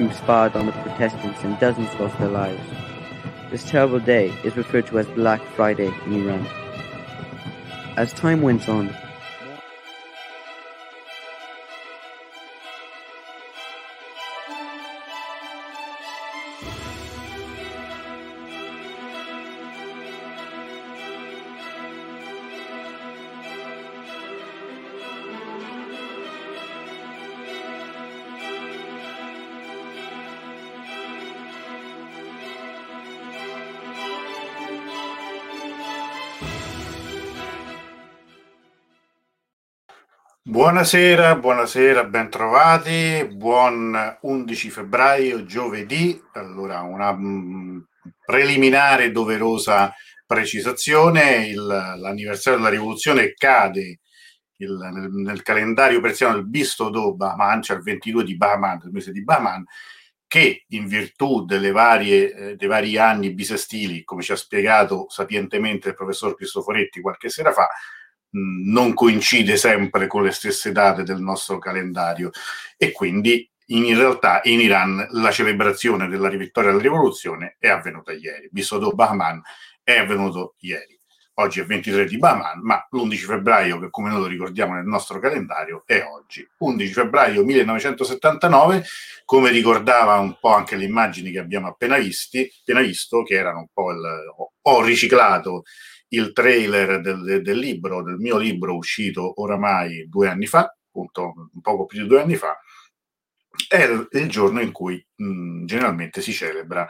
1978, Iranian troops fired on the Protestants and dozens lost their lives. This terrible day is referred to as Black Friday in Iran. As time went on, Buonasera, buonasera, bentrovati. Buon 11 febbraio, giovedì. Allora, una mh, mm, preliminare doverosa precisazione. Il, l'anniversario della rivoluzione cade il, nel, nel, calendario persiano del Bistodo Bahman, cioè il 22 di Bahman, del mese di Bahman, che in virtù varie, eh, dei vari anni bisestili, come ci ha spiegato sapientemente il professor Cristoforetti qualche sera fa, non coincide sempre con le stesse date del nostro calendario e quindi in realtà in Iran la celebrazione della vittoria della rivoluzione è avvenuta ieri. Bisodo Bahman è avvenuto ieri. Oggi è 23 di Bahman, ma l'11 febbraio, che come noi lo ricordiamo nel nostro calendario, è oggi. 11 febbraio 1979, come ricordava un po' anche le immagini che abbiamo appena, visti, appena visto, che erano un po' il... ho riciclato il trailer del, del, libro, del mio libro uscito oramai due anni fa, appunto un poco più di due anni fa, è il giorno in cui mh, generalmente si celebra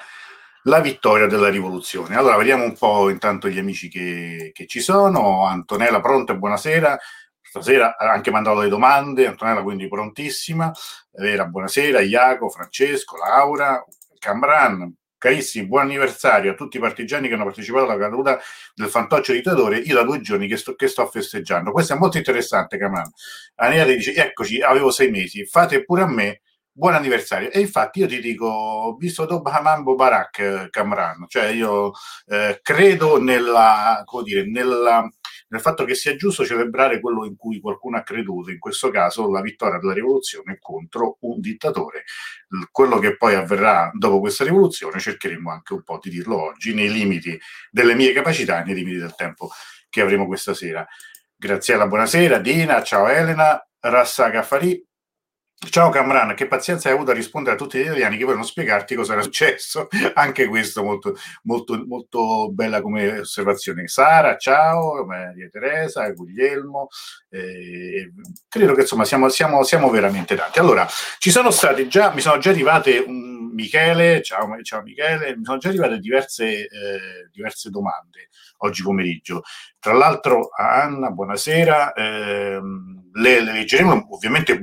la vittoria della rivoluzione. Allora, vediamo un po' intanto gli amici che, che ci sono. Antonella, pronta, buonasera. Stasera ha anche mandato le domande, Antonella quindi prontissima. Vera, buonasera. Iaco, Francesco, Laura, Camran, Carissimi, buon anniversario a tutti i partigiani che hanno partecipato alla caduta del fantoccio dittatore. Io da due giorni che sto, che sto festeggiando. Questo è molto interessante, Caman. Aniele dice: Eccoci, avevo sei mesi, fate pure a me buon anniversario. E infatti io ti dico, visto dopo Hamambo Barak Camran, cioè io eh, credo nella, come dire, nella nel fatto che sia giusto celebrare quello in cui qualcuno ha creduto, in questo caso la vittoria della rivoluzione contro un dittatore. Quello che poi avverrà dopo questa rivoluzione cercheremo anche un po' di dirlo oggi, nei limiti delle mie capacità, nei limiti del tempo che avremo questa sera. Graziella, buonasera. Dina, ciao Elena. Rassa Gaffari, Ciao Camran, che pazienza hai avuto a rispondere a tutti gli italiani che vogliono spiegarti cosa era successo. Anche questo molto, molto, molto bella come osservazione. Sara, ciao, Maria Teresa, Guglielmo. Eh, credo che insomma siamo, siamo, siamo, veramente tanti. Allora, ci sono state già, mi sono già arrivate un, Michele, ciao, ciao Michele, mi sono già arrivate diverse, eh, diverse domande oggi pomeriggio. Tra l'altro, Anna, buonasera, eh, le, le leggeremo ovviamente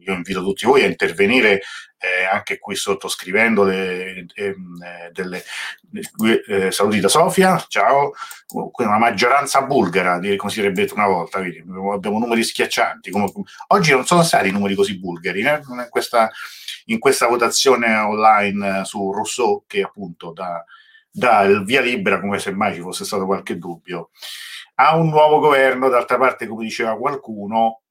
io invito tutti voi a intervenire eh, anche qui sottoscrivendo le, eh, delle eh, saluti da Sofia, ciao, qui una maggioranza bulgara, come si detto una volta, abbiamo numeri schiaccianti, come, oggi non sono stati numeri così bulgari, eh? in, questa, in questa votazione online su Rousseau che appunto dà, dà il via libera come se mai ci fosse stato qualche dubbio. A un nuovo governo, d'altra parte, come diceva qualcuno,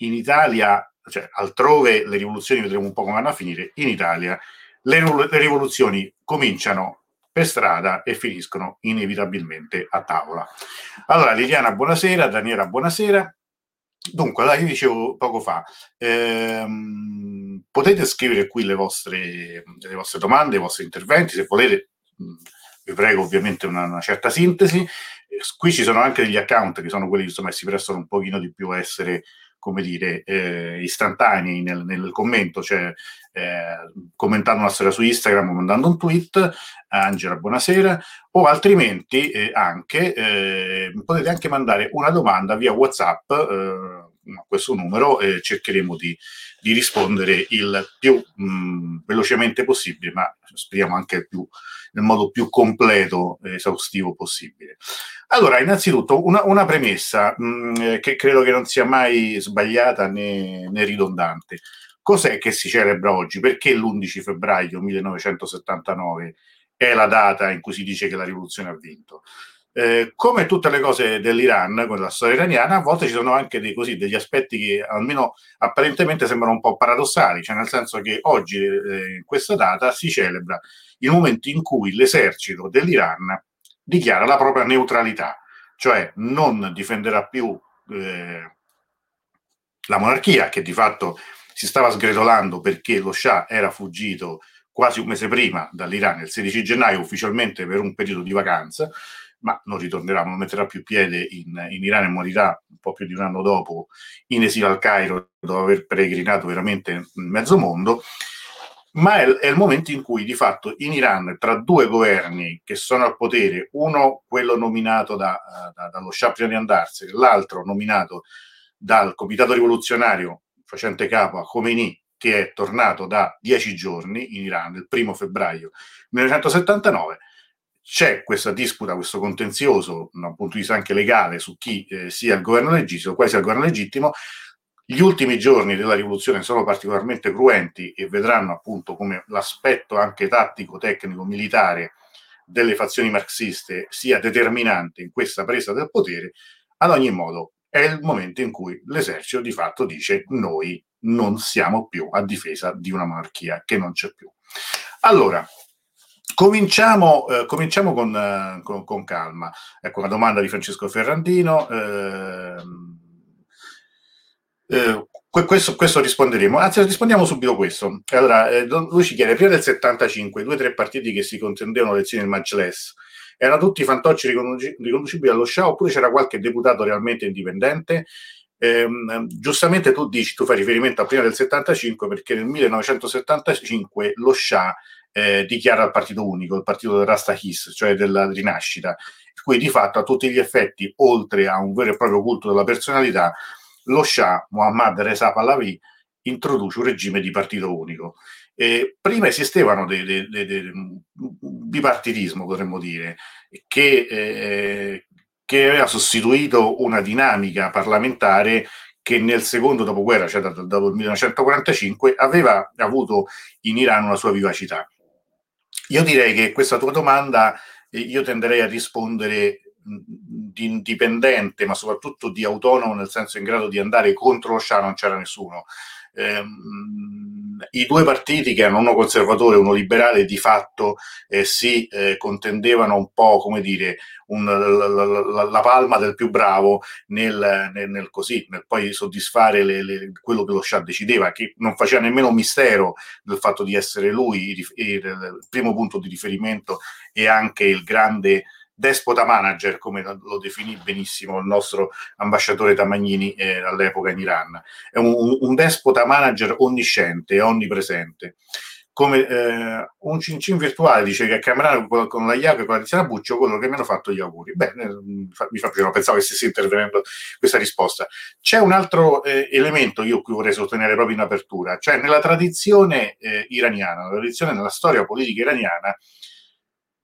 in Italia cioè altrove le rivoluzioni vedremo un po' come vanno a finire, in Italia le, le rivoluzioni cominciano per strada e finiscono inevitabilmente a tavola. Allora, Liliana, buonasera, Daniela, buonasera. Dunque, allora, io dicevo poco fa, ehm, potete scrivere qui le vostre, le vostre, domande, i vostri interventi, se volete, vi prego ovviamente una, una certa sintesi. Qui ci sono anche degli account che sono quelli insomma, che si prestano un pochino di più a essere come dire, eh, istantanei nel, nel, commento, cioè eh, commentando una storia su Instagram o mandando un tweet, Angela, buonasera, o altrimenti eh, anche eh, potete anche mandare una domanda via WhatsApp eh, a questo numero e cercheremo di, di rispondere il più mh, mm, velocemente possibile, ma speriamo anche più, nel modo più completo e esaustivo possibile. Allora, innanzitutto una, una premessa mh, mm, eh, che credo che non sia mai sbagliata né, né ridondante. Cos'è che si celebra oggi? Perché l'11 febbraio 1979 è la data in cui si dice che la rivoluzione ha vinto? Eh, come tutte le cose dell'Iran, con la storia iraniana, a volte ci sono anche dei, così, degli aspetti che almeno apparentemente sembrano un po' paradossali, cioè nel senso che oggi, eh, questa data, si celebra il momento in cui l'esercito dell'Iran dichiara la propria neutralità, cioè non difenderà più eh, la monarchia, che di fatto si stava sgretolando perché lo Shah era fuggito quasi un mese prima dall'Iran, il 16 gennaio, ufficialmente per un periodo di vacanza, ma non ritornerà, non metterà più piede in, in, Iran e morirà un po' più di un anno dopo in esilio al Cairo, dopo aver peregrinato veramente mezzo mondo. Ma è, è, il momento in cui di fatto in Iran, tra due governi che sono al potere, uno quello nominato da, da, dallo Shah prima di andarsene, l'altro nominato dal Comitato Rivoluzionario facente capo a Khomeini, che è tornato da dieci giorni in Iran, il primo febbraio 1979, c'è questa disputa, questo contenzioso, da un punto di vista anche legale, su chi eh, sia il governo legittimo, quale sia il governo legittimo. Gli ultimi giorni della rivoluzione sono particolarmente cruenti e vedranno appunto come l'aspetto anche tattico, tecnico, militare delle fazioni marxiste sia determinante in questa presa del potere. Ad ogni modo, è il momento in cui l'esercito di fatto dice noi non siamo più a difesa di una monarchia che non c'è più. Allora, Cominciamo, eh, cominciamo con, eh, con, con, calma. Ecco una domanda di Francesco Ferrandino. Eh, eh, questo, questo, risponderemo. Anzi, rispondiamo subito questo. Allora, eh, lui ci chiede: prima del 75, due o tre partiti che si contendevano le elezioni del Majles erano tutti fantocci riconducibili allo Shah oppure c'era qualche deputato realmente indipendente? Eh, giustamente tu dici, tu fai riferimento a prima del 75 perché nel 1975 lo Shah eh, dichiara il partito unico, il partito del Rastahis, cioè della rinascita, cui di fatto a tutti gli effetti, oltre a un vero e proprio culto della personalità, lo Shah Muhammad Reza Pahlavi introduce un regime di partito unico. Eh, prima esistevano dei, dei, dei, dei, bipartitismo, potremmo dire, che, eh, che aveva sostituito una dinamica parlamentare che nel secondo dopoguerra, cioè dopo il 1945, aveva avuto in Iran una sua vivacità. Io direi che questa tua domanda eh, io tenderei a rispondere di indipendente, ma soprattutto di autonomo, nel senso in grado di andare contro lo Shah non c'era nessuno ehm, i due partiti che hanno uno conservatore e uno liberale di fatto eh, si eh, contendevano un po' come dire un, la, la, la, palma del più bravo nel, nel, nel così nel poi soddisfare le, le, quello che lo Shah decideva che non faceva nemmeno mistero del fatto di essere lui il, il, il primo punto di riferimento e anche il grande despota manager, come lo definì benissimo il nostro ambasciatore Tamagnini eh, all'epoca in Iran. È un, un despota manager onnisciente, onnipresente. Come eh, un cincin virtuale dice che a Camerano con, la Iaco e con la Tiziana Buccio quello che mi hanno fatto gli auguri. Bene, eh, mi fa piacere, pensavo che stessi intervenendo questa risposta. C'è un altro eh, elemento io qui vorrei sostenere proprio in apertura, cioè nella tradizione eh, iraniana, nella tradizione nella storia politica iraniana,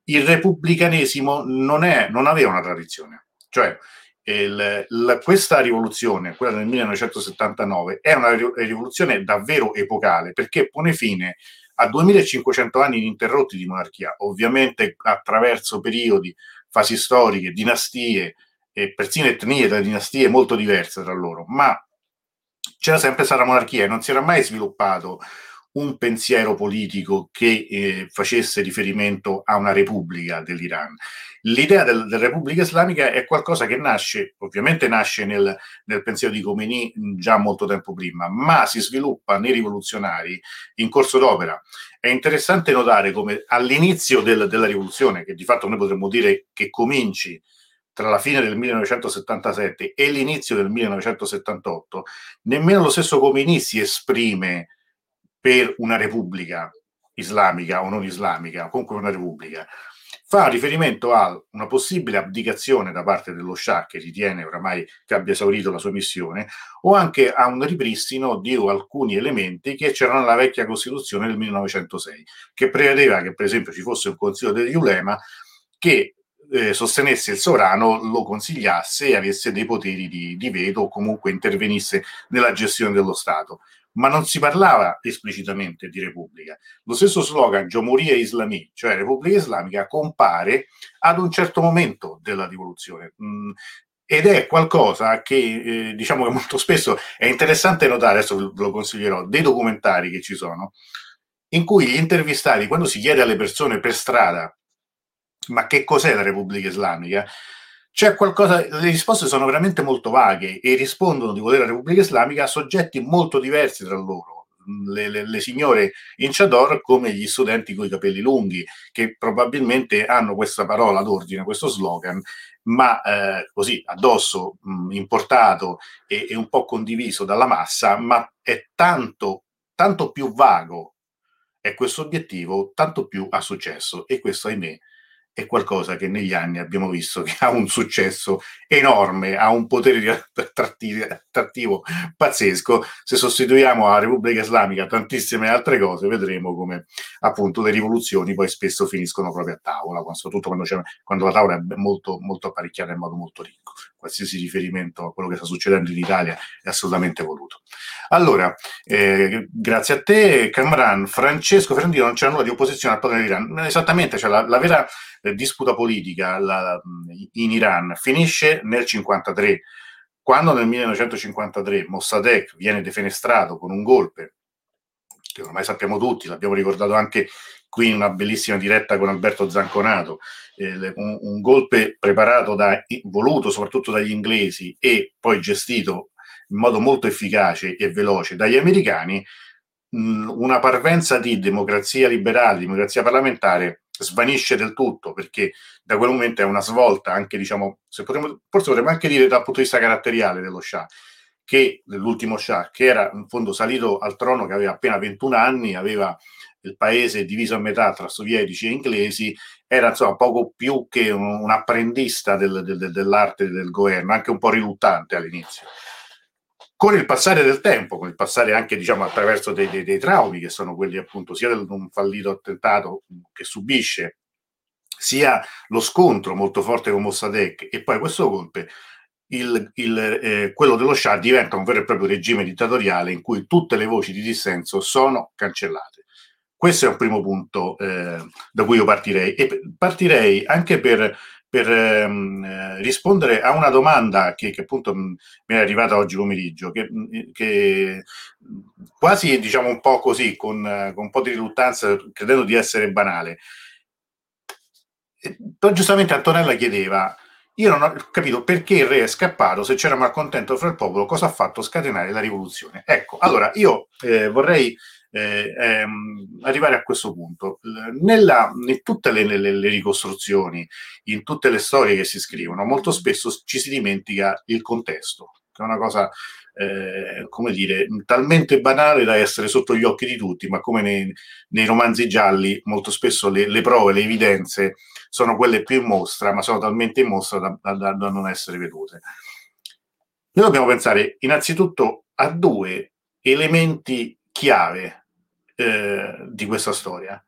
il repubblicanesimo non, è, non aveva una tradizione. Cioè, il, la, questa rivoluzione, quella del 1979, è una rivoluzione davvero epocale perché pone fine a 2500 anni ininterrotti di monarchia, ovviamente attraverso periodi, fasi storiche, dinastie e persino etnie da dinastie molto diverse tra loro, ma c'era sempre stata monarchia e non si era mai sviluppato un pensiero politico che eh, facesse riferimento a una repubblica dell'Iran. L'idea del, della Repubblica Islamica è qualcosa che nasce, ovviamente nasce nel, nel, pensiero di Khomeini già molto tempo prima, ma si sviluppa nei rivoluzionari in corso d'opera. È interessante notare come all'inizio del, della rivoluzione, che di fatto noi potremmo dire che cominci tra la fine del 1977 e l'inizio del 1978, nemmeno lo stesso Khomeini si esprime per una repubblica islamica o non islamica, comunque una repubblica, fa riferimento a una possibile abdicazione da parte dello Shah che ritiene oramai che abbia esaurito la sua missione o anche a un ripristino di alcuni elementi che c'erano nella vecchia Costituzione del 1906 che prevedeva che per esempio ci fosse un consiglio degli ulema che eh, sostenesse il sovrano, lo consigliasse e avesse dei poteri di, di veto o comunque intervenisse nella gestione dello Stato. Ma non si parlava esplicitamente di Repubblica. Lo stesso slogan Giomouria Islami, cioè Repubblica Islamica, compare ad un certo momento della rivoluzione. Mm, ed è qualcosa che eh, diciamo che molto spesso è interessante notare, adesso ve lo consiglierò, dei documentari che ci sono, in cui gli intervistati, quando si chiede alle persone per strada ma che cos'è la Repubblica Islamica, c'è qualcosa, le risposte sono veramente molto vaghe e rispondono di volere la Repubblica Islamica a soggetti molto diversi tra loro. Le, le, le signore in Chador come gli studenti con i capelli lunghi, che probabilmente hanno questa parola d'ordine, questo slogan, ma eh, così addosso, mh, importato e, e, un po' condiviso dalla massa, ma è tanto, tanto più vago è questo obiettivo, tanto più ha successo. E questo, ahimè, è qualcosa che negli anni abbiamo visto che ha un successo enorme, ha un potere attrattivo, pazzesco. Se sostituiamo alla Repubblica Islamica tantissime altre cose, vedremo come appunto le rivoluzioni poi spesso finiscono proprio a tavola, soprattutto quando, quando la tavola è molto, molto apparecchiata in modo molto ricco. Qualsiasi riferimento a quello che sta succedendo in Italia è assolutamente voluto. Allora, eh, grazie a te, Camran. Francesco Ferrandino, non c'è nulla di opposizione al potere dell'Iran. Esattamente, cioè la, la vera eh, disputa politica la, in Iran finisce nel 1953, quando nel 1953 Mossadegh viene defenestrato con un golpe, che ormai sappiamo tutti, l'abbiamo ricordato anche qui in una bellissima diretta con Alberto Zanconato, eh, un, un, golpe preparato da, voluto soprattutto dagli inglesi e poi gestito in modo molto efficace e veloce dagli americani, mh, una parvenza di democrazia liberale, democrazia parlamentare svanisce del tutto perché da quel momento è una svolta anche diciamo potremmo, forse potremmo anche dire dal punto di vista caratteriale dello Shah che dell'ultimo Shah che era in fondo salito al trono che aveva appena 21 anni aveva il paese diviso a metà tra sovietici e inglesi era insomma poco più che un, un apprendista del, del, dell'arte del governo anche un po' riluttante all'inizio con il passare del tempo, con il passare anche diciamo, attraverso dei, dei, dei traumi che sono quelli appunto sia di un fallito attentato che subisce, sia lo scontro molto forte con Mossadegh e poi questo golpe, il, il, eh, quello dello Shah diventa un vero e proprio regime dittatoriale in cui tutte le voci di dissenso sono cancellate. Questo è un primo punto eh, da cui io partirei e partirei anche per per ehm, eh, rispondere a una domanda che, che appunto mi è arrivata oggi pomeriggio, che, che quasi diciamo un po' così, con, con, un po' di riluttanza, credendo di essere banale. E, giustamente Antonella chiedeva, io non ho capito perché il re è scappato, se c'era malcontento fra il popolo, cosa ha fatto scatenare la rivoluzione? Ecco, allora io eh, vorrei eh, ehm, arrivare a questo punto. Nella, in tutte le, le, le, ricostruzioni, in tutte le storie che si scrivono, molto spesso ci si dimentica il contesto, che è una cosa, eh, come dire, talmente banale da essere sotto gli occhi di tutti, ma come nei, nei romanzi gialli, molto spesso le, le, prove, le evidenze sono quelle più in mostra, ma sono talmente in mostra da, da, da non essere vedute. Noi dobbiamo pensare innanzitutto a due elementi chiave eh, di questa storia,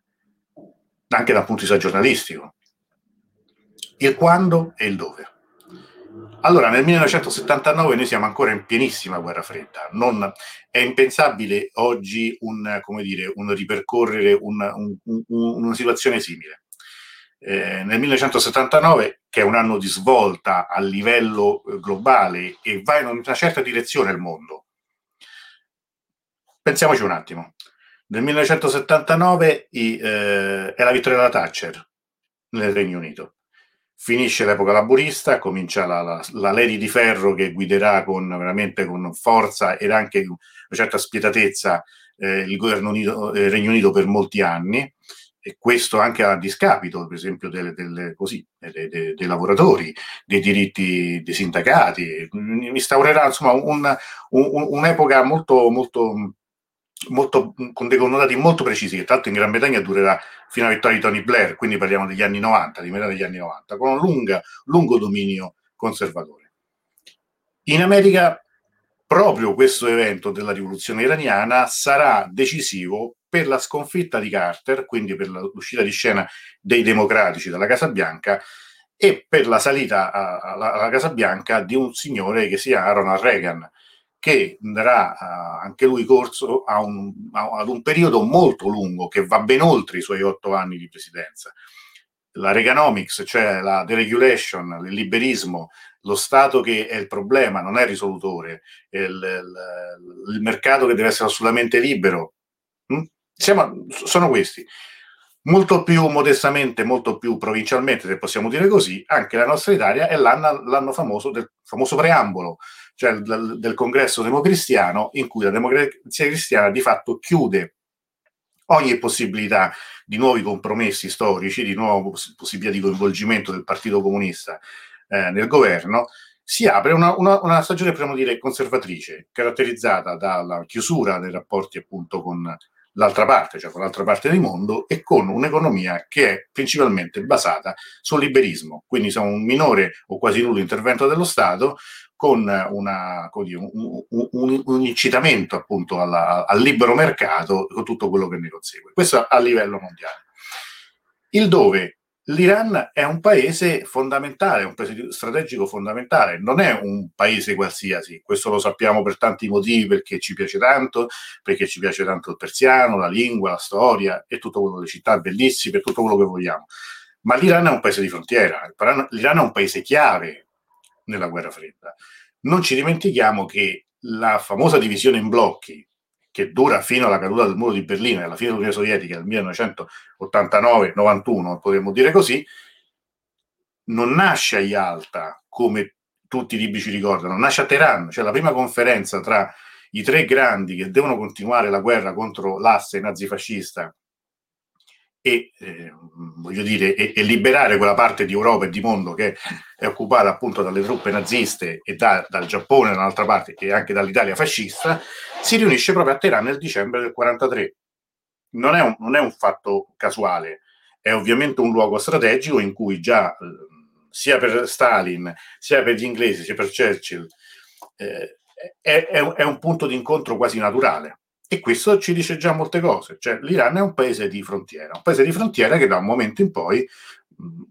anche dal punto di vista giornalistico. Il quando e il dove. Allora, nel 1979 noi siamo ancora in pienissima guerra fredda. Non, è impensabile oggi un, dire, un ripercorrere un, un, una situazione simile. Eh, nel 1979, che è un anno di svolta a livello eh, globale e va in una certa direzione il mondo. Pensiamoci un attimo. Nel 1979 i, eh, è la vittoria della Thatcher nel Regno Unito. Finisce l'epoca laburista, comincia la, la, la, Lady di Ferro che guiderà con, veramente con forza ed anche una certa spietatezza eh, il, Unito, il Regno Unito per molti anni e questo anche a discapito, per esempio, delle, delle, così, dei, dei, dei, lavoratori, dei diritti dei sindacati. Instaurerà insomma un, un, un'epoca molto, molto molto, con dei connotati molto precisi, che tra l'altro in Gran Bretagna durerà fino alla vittoria di Tony Blair, quindi parliamo degli anni 90, di metà degli anni 90, con un lunga, lungo dominio conservatore. In America proprio questo evento della rivoluzione iraniana sarà decisivo per la sconfitta di Carter, quindi per l'uscita di scena dei democratici dalla Casa Bianca e per la salita alla Casa Bianca di un signore che si chiama Ronald Reagan, che darà uh, anche lui corso a un, a, ad un periodo molto lungo che va ben oltre i suoi otto anni di presidenza. La Reaganomics, cioè la deregulation, il liberismo, lo Stato che è il problema, non è risolutore, il, il, il mercato che deve essere assolutamente libero. Mm? Siamo, sono questi. Molto più modestamente, molto più provincialmente, se possiamo dire così, anche la nostra Italia è l'anno, l'anno famoso del famoso preambolo cioè del, del congresso democristiano, in cui la democrazia cristiana di fatto chiude ogni possibilità di nuovi compromessi storici, di nuova possibilità di coinvolgimento del Partito Comunista eh, nel governo, si apre una, una, una, stagione, potremmo dire, conservatrice, caratterizzata dalla chiusura dei rapporti appunto con l'altra parte, cioè con l'altra parte del mondo, e con un'economia che è principalmente basata sul liberismo, quindi c'è un minore o quasi nullo intervento dello Stato, con una, un, un, un, incitamento appunto alla, al libero mercato con tutto quello che ne consegue. Questo a livello mondiale. Il dove l'Iran è un paese fondamentale, un paese strategico fondamentale, non è un paese qualsiasi, questo lo sappiamo per tanti motivi, perché ci piace tanto, perché ci piace tanto il persiano, la lingua, la storia e tutto quello, le città bellissime, tutto quello che vogliamo. Ma l'Iran è un paese di frontiera, l'Iran è un paese chiave nella guerra fredda. Non ci dimentichiamo che la famosa divisione in blocchi, che dura fino alla caduta del muro di Berlino e alla fine dell'Unione Sovietica nel 1989-91, potremmo dire così, non nasce a Yalta, come tutti i libri ci ricordano, nasce a Teheran, cioè la prima conferenza tra i tre grandi che devono continuare la guerra contro l'asse nazifascista e, eh, voglio dire, e, e, liberare quella parte di Europa e di mondo che è occupata appunto dalle truppe naziste e da, dal Giappone dall'altra parte e anche dall'Italia fascista, si riunisce proprio a Teheran nel dicembre del 1943. Non è un, non è un fatto casuale, è ovviamente un luogo strategico in cui già eh, sia per Stalin, sia per gli inglesi, sia per Churchill, eh, è, è, è un punto di incontro quasi naturale e questo ci dice già molte cose, cioè l'Iran è un paese di frontiera, un paese di frontiera che da un momento in poi,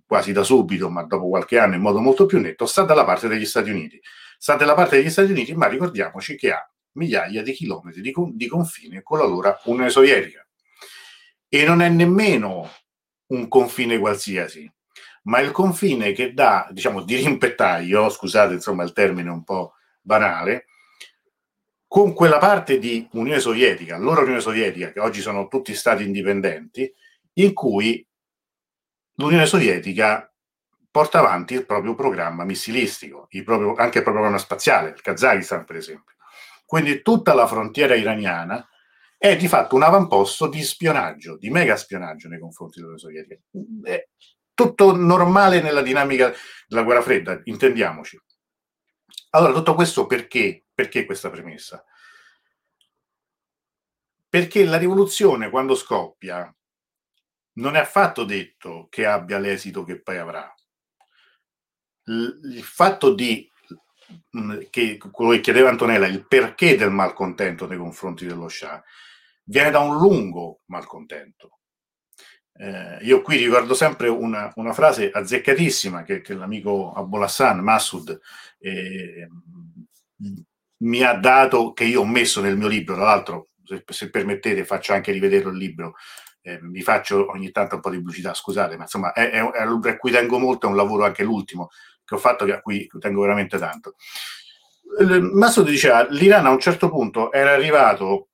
quasi da subito, ma dopo qualche anno in modo molto più netto, sta dalla parte degli Stati Uniti. Sta dalla parte degli Stati Uniti, ma ricordiamoci che ha migliaia di chilometri di, di confine con la loro Unione Sovietica. E non è nemmeno un confine qualsiasi, ma il confine che dà, diciamo, di rimpettaio, scusate insomma il termine un po' banale, con quella parte di Unione Sovietica, loro Unione Sovietica, che oggi sono tutti stati indipendenti, in cui l'Unione Sovietica porta avanti il proprio programma missilistico, il proprio, anche il proprio programma spaziale, il Kazakistan per esempio. Quindi tutta la frontiera iraniana è di fatto un avamposto di spionaggio, di mega spionaggio nei confronti dell'Unione Sovietica. È tutto normale nella dinamica della guerra fredda, intendiamoci. Allora, tutto questo perché? Perché questa premessa? Perché la rivoluzione, quando scoppia, non è affatto detto che abbia l'esito che poi avrà. Il fatto di che quello che chiedeva Antonella, il perché del malcontento nei confronti dello Shah, viene da un lungo malcontento. Eh, io qui ricordo sempre una, una frase azzeccatissima che, che l'amico Abolassan, Massoud, eh, mi ha dato, che io ho messo nel mio libro, tra l'altro, se, se permettete, faccio anche rivedere il libro. Eh, vi faccio ogni tanto un po' di pubblicità, scusate, ma insomma è, è, è un libro a cui tengo molto, è un lavoro anche l'ultimo che ho fatto a cui tengo veramente tanto. Massoud diceva, l'Iran a un certo punto era arrivato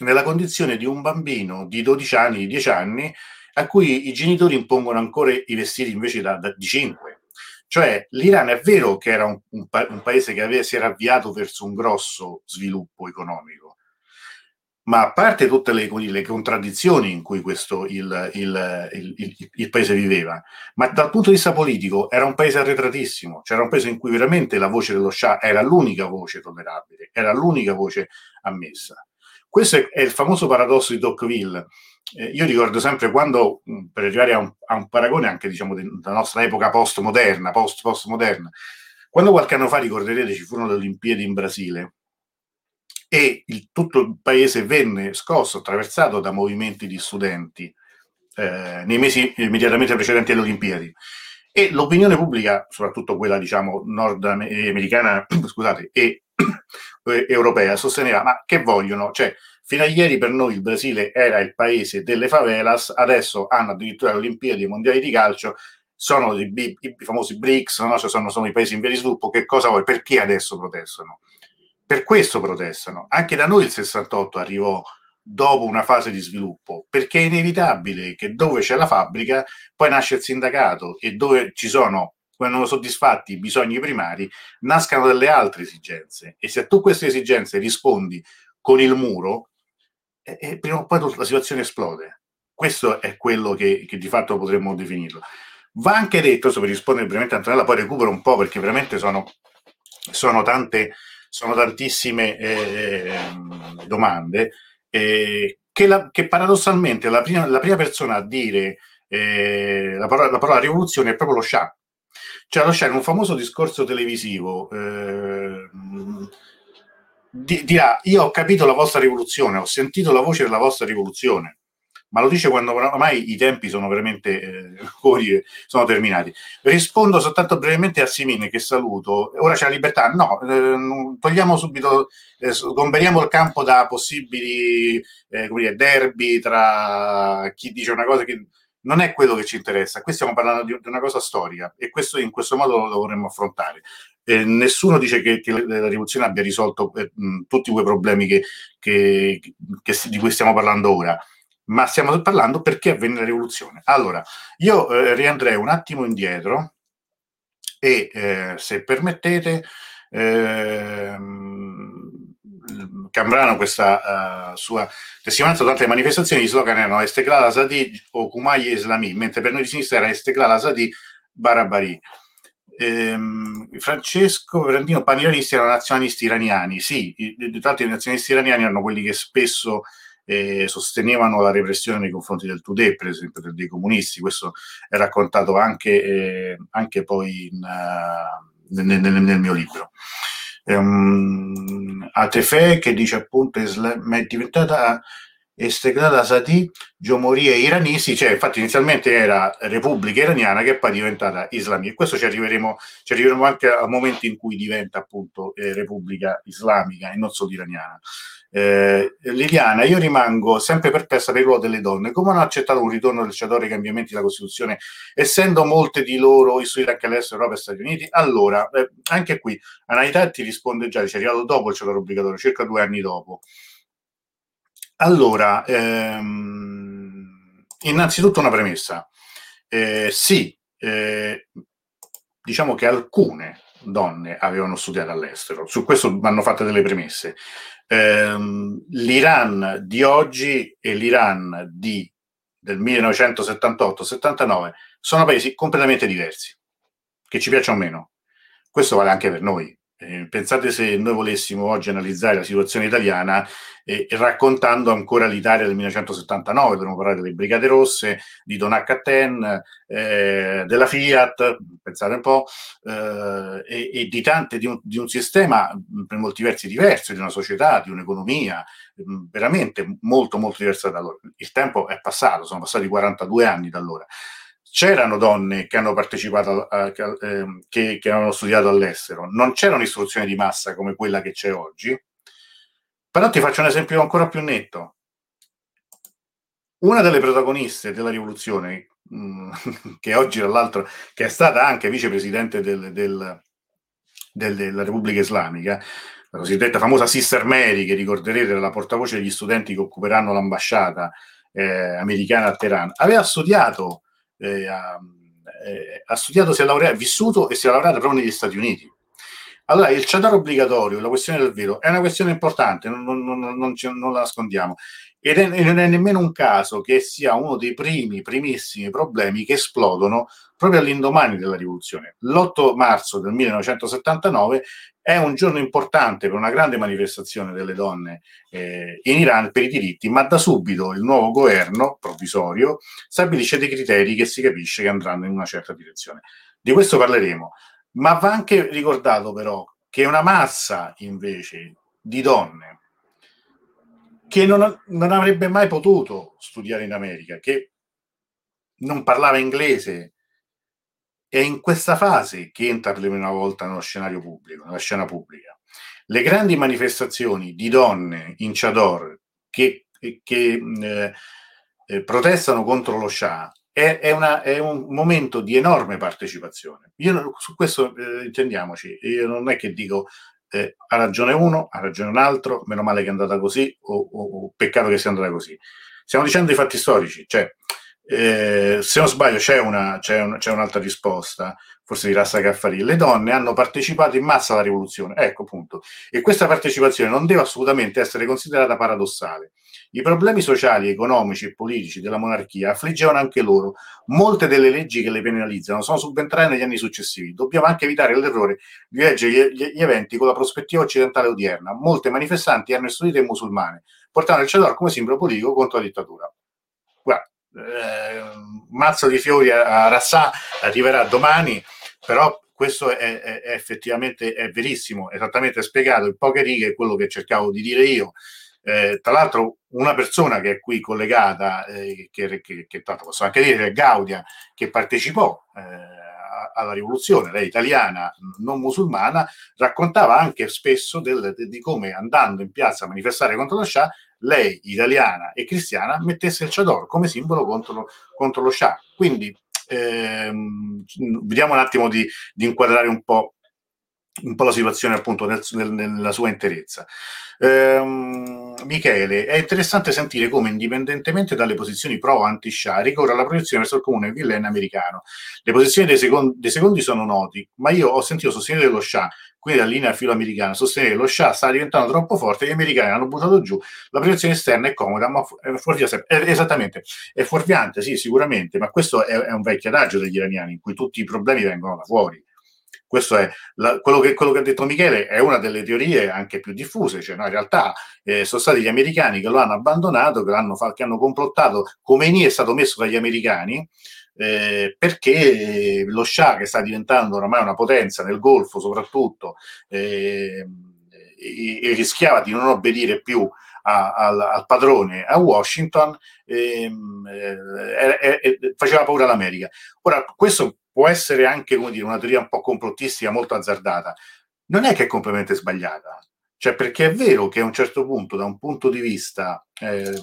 nella condizione di un bambino di 12 anni, di 10 anni, a cui i genitori impongono ancora i vestiti invece da, da, di 5. Cioè l'Iran è vero che era un, un, un paese che aveva, si era avviato verso un grosso sviluppo economico, ma a parte tutte le, le contraddizioni in cui questo, il, il, il, il, paese viveva, ma dal punto di vista politico era un paese arretratissimo, c'era un paese in cui veramente la voce dello Shah era l'unica voce tollerabile, era l'unica voce ammessa. Questo è, è il famoso paradosso di Tocqueville. Eh, io ricordo sempre quando, mm, per arrivare a un, a un paragone anche diciamo della nostra epoca postmoderna, post-postmoderna, quando qualche anno fa ricorderete ci furono le Olimpiadi in Brasile e il, tutto il paese venne scosso, attraversato da movimenti di studenti eh, nei mesi immediatamente precedenti alle Olimpiadi. E l'opinione pubblica, soprattutto quella diciamo nordamericana, scusate, e eh, europea sosteneva ma che vogliono? Cioè, fino a ieri per noi il Brasile era il paese delle favelas, adesso hanno addirittura le Olimpiadi mondiali di calcio, sono i, i, i famosi BRICS, no? cioè sono, sono, i paesi in via di sviluppo, che cosa vuoi? Perché adesso protestano? Per questo protestano. Anche da noi il 68 arrivò dopo una fase di sviluppo, perché è inevitabile che dove c'è la fabbrica poi nasce il sindacato e dove ci sono, quando soddisfatti i bisogni primari, nascano delle altre esigenze. E se tu queste esigenze rispondi con il muro, eh, eh, prima o poi la situazione esplode. Questo è quello che, che di fatto potremmo definirlo. Va anche detto, se per rispondere brevemente a Antonella, poi recupero un po' perché veramente sono, sono tante, sono tantissime eh, domande, eh, che, la, che, paradossalmente la prima, la prima, persona a dire eh, la, parola, la, parola, rivoluzione è proprio lo Shah. Cioè in un famoso discorso televisivo eh, dirà io ho capito la vostra rivoluzione, ho sentito la voce della vostra rivoluzione ma lo dice quando ormai i tempi sono veramente eh, sono terminati. Rispondo soltanto brevemente a Simine che saluto. Ora c'è la libertà? No, eh, togliamo subito, eh, sgomberiamo il campo da possibili eh, dire, derby tra chi dice una cosa che non è quello che ci interessa. Qui stiamo parlando di, una cosa storica e questo in questo modo lo dovremmo affrontare. Eh, nessuno dice che, che, la rivoluzione abbia risolto eh, mh, tutti quei problemi che, che, di cui stiamo parlando ora ma stiamo parlando perché avvenne la rivoluzione. Allora, io eh, riandrei un attimo indietro e, eh, se permettete, eh, Cambrano questa uh, sua testimonianza durante le manifestazioni, gli slogan erano Estekla Sadi o Kumai Islami, mentre per noi di sinistra era Estekla Sadi Barabari. Ehm, Francesco Verandino, paniranisti erano nazionalisti iraniani, sì, di, tanto i nazionalisti iraniani erano quelli che spesso eh, sostenevano la repressione nei confronti del Tudè, per esempio dei comunisti. Questo è raccontato anche, eh, anche poi in, uh, nel, nel, nel, mio libro. Um, Atefe che dice appunto Islam, è diventata Estegrada Sadi, Giomorie iranisi, cioè infatti inizialmente era Repubblica Iraniana che poi è diventata Islamia e questo ci arriveremo, ci arriveremo anche al momento in cui diventa appunto eh, Repubblica Islamica e non solo iraniana. Eh, Liliana, io rimango sempre perplessa per il ruolo delle donne. Come hanno accettato un ritorno del Ciadore ai cambiamenti della Costituzione, essendo molte di loro istruite anche all'estero, Europa e Stati Uniti? Allora, eh, anche qui, Analità ti risponde già, ci è arrivato dopo il Ciadore obbligatorio, circa due anni dopo. Allora, ehm, innanzitutto una premessa. Eh, sì, eh, diciamo che alcune donne avevano studiato all'estero, su questo vanno fatte delle premesse ehm, l'Iran di oggi e l'Iran di, del 1978-79 sono paesi completamente diversi, che ci piacciono meno. Questo vale anche per noi. Eh, pensate se noi volessimo oggi analizzare la situazione italiana eh, raccontando ancora l'Italia del 1979, dovremmo parlare delle Brigate Rosse, di Don H10, eh, della Fiat, pensate un po', eh, e, e, di tante, di un, di un, sistema per molti versi diverso, di una società, di un'economia, veramente molto molto diversa da allora. Il tempo è passato, sono passati 42 anni da allora c'erano donne che hanno partecipato, a, eh, che, che hanno studiato all'estero, non c'era un'istruzione di massa come quella che c'è oggi. Però ti faccio un esempio ancora più netto. Una delle protagoniste della rivoluzione, mm, che oggi tra l'altro, che è stata anche vicepresidente del, del, del, della Repubblica Islamica, la cosiddetta famosa Sister Mary, che ricorderete era la portavoce degli studenti che occuperanno l'ambasciata eh, americana a Teheran, aveva studiato eh, ha, eh, ha, studiato, si è laureato, vissuto e si è laureato proprio negli Stati Uniti. Allora, il CEDAR obbligatorio, la questione del velo, è una questione importante, non, non, non, non la nascondiamo. Ed è, non è nemmeno un caso che sia uno dei primi, primissimi problemi che esplodono proprio all'indomani della rivoluzione. L'8 marzo del 1979 è un giorno importante per una grande manifestazione delle donne eh, in Iran per i diritti, ma da subito il nuovo governo provvisorio stabilisce dei criteri che si capisce che andranno in una certa direzione. Di questo parleremo, ma va anche ricordato però che una massa invece di donne che non, non avrebbe mai potuto studiare in America, che non parlava inglese, è in questa fase che entra per la prima volta nello scenario pubblico, nella scena pubblica. le grandi manifestazioni di donne in Chador che, che eh, eh, protestano contro lo Shah è, una, è, un momento di enorme partecipazione. Io su questo eh, intendiamoci, io non è che dico eh, ha ragione uno, ha ragione un altro, meno male che è andata così o, o, o peccato che sia andata così. Stiamo dicendo i fatti storici, cioè eh, se non sbaglio c'è, una, c'è, un, c'è, un'altra risposta, forse di Rassa Caffarì, le donne hanno partecipato in massa alla rivoluzione, ecco appunto, e questa partecipazione non deve assolutamente essere considerata paradossale. I problemi sociali, economici e politici della monarchia affliggevano anche loro. Molte delle leggi che le penalizzano sono subentrate negli anni successivi. Dobbiamo anche evitare l'errore di leggere gli, gli eventi con la prospettiva occidentale odierna. Molte manifestanti erano istruite musulmane, portando il cedor come simbolo politico contro la dittatura. Guarda, eh, mazzo di fiori a, a Rassà arriverà domani, però questo è, è, è, effettivamente è verissimo, esattamente spiegato in poche righe quello che cercavo di dire io. Eh, tra l'altro una persona che è qui collegata, eh, che, che, che tanto posso anche dire, è Gaudia, che partecipò eh, alla rivoluzione, lei italiana, non musulmana, raccontava anche spesso del, de, di come andando in piazza a manifestare contro lo Shah, lei italiana e cristiana mettesse il chador come simbolo contro, contro lo Shah. Quindi ehm, vediamo un attimo di, di inquadrare un po', un po', la situazione appunto nel, nel, nella sua interezza. Ehm, Michele, è interessante sentire come, indipendentemente dalle posizioni pro o anti-Shah, ricorre alla proiezione verso il comune villain americano. Le posizioni dei secondi, dei secondi, sono noti, ma io ho sentito sostenere lo Shah, quindi la linea filo-americana, sostenere lo Shah sta diventando troppo forte, gli americani hanno buttato giù, la proiezione esterna è comoda, ma è fuorviante. È, esattamente, è fuorviante, sì, sicuramente, ma questo è, è un vecchio adagio degli iraniani, in cui tutti i problemi vengono da fuori questo è la, quello, che, quello, che, ha detto Michele, è una delle teorie anche più diffuse, cioè no, in realtà eh, sono stati gli americani che lo hanno abbandonato, che, l'hanno che hanno complottato, Khomeini è stato messo dagli americani, eh, perché lo Shah che sta diventando ormai una potenza nel Golfo soprattutto eh, e, e, rischiava di non obbedire più a, al, al, padrone a Washington ehm, eh, faceva paura all'America. Ora, questo può essere anche dire, una teoria un po' complottistica, molto azzardata. Non è che è completamente sbagliata, cioè perché è vero che a un certo punto, da un punto di vista eh,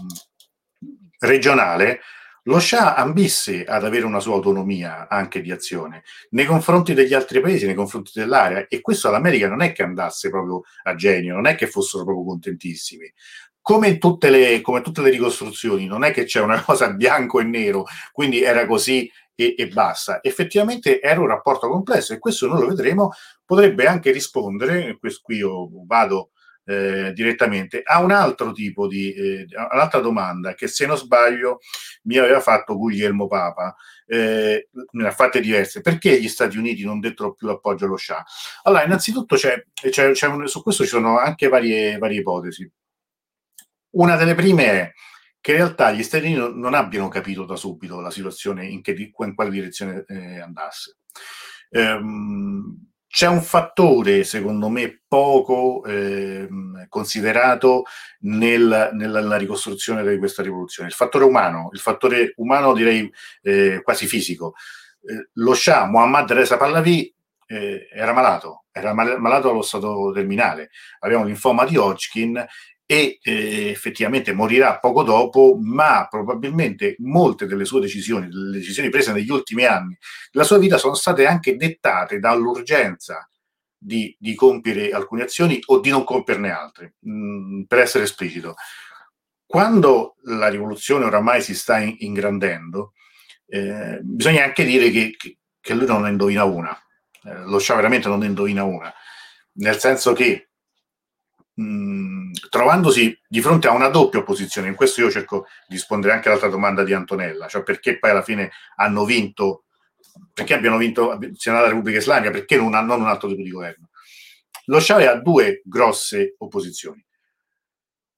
regionale, lo Shah ambisse ad avere una sua autonomia anche di azione nei confronti degli altri paesi, nei confronti dell'area, e questo all'America non è che andasse proprio a genio, non è che fossero proprio contentissimi. Come tutte, le, come tutte le ricostruzioni, non è che c'è una cosa bianco e nero, quindi era così e, e, basta. Effettivamente era un rapporto complesso e questo noi lo vedremo, potrebbe anche rispondere, questo qui io vado eh, direttamente, a un altro tipo di, eh, un'altra domanda che se non sbaglio mi aveva fatto Guglielmo Papa, eh, ne ha fatte diverse, perché gli Stati Uniti non dettero più l'appoggio allo Shah? Allora, innanzitutto c'è, c'è, c'è un, su questo ci sono anche varie, varie ipotesi. Una delle prime è che in realtà gli Stati Uniti non abbiano capito da subito la situazione in, che, in quale direzione eh, andasse. Ehm, c'è un fattore, secondo me, poco eh, considerato nel, nella ricostruzione di questa rivoluzione, il fattore umano, il fattore umano direi eh, quasi fisico. Eh, lo Shah Muhammad Reza Pahlavi eh, era malato, era mal- malato allo stato terminale, aveva un linfoma di Hodgkin e eh, effettivamente morirà poco dopo, ma probabilmente molte delle sue decisioni, delle decisioni prese negli ultimi anni della sua vita sono state anche dettate dall'urgenza di, di compiere alcune azioni o di non compierne altre, mh, mm, per essere esplicito. Quando la rivoluzione oramai si sta in, ingrandendo, eh, bisogna anche dire che, che, lui non ne indovina una, eh, lo Shah veramente non ne indovina una, nel senso che mh, trovandosi di fronte a una doppia opposizione, in questo io cerco di rispondere anche all'altra domanda di Antonella, cioè perché poi alla fine hanno vinto, perché abbiano vinto sia la Repubblica Islamica, perché non, non un altro tipo di governo. Lo Shah ha due grosse opposizioni.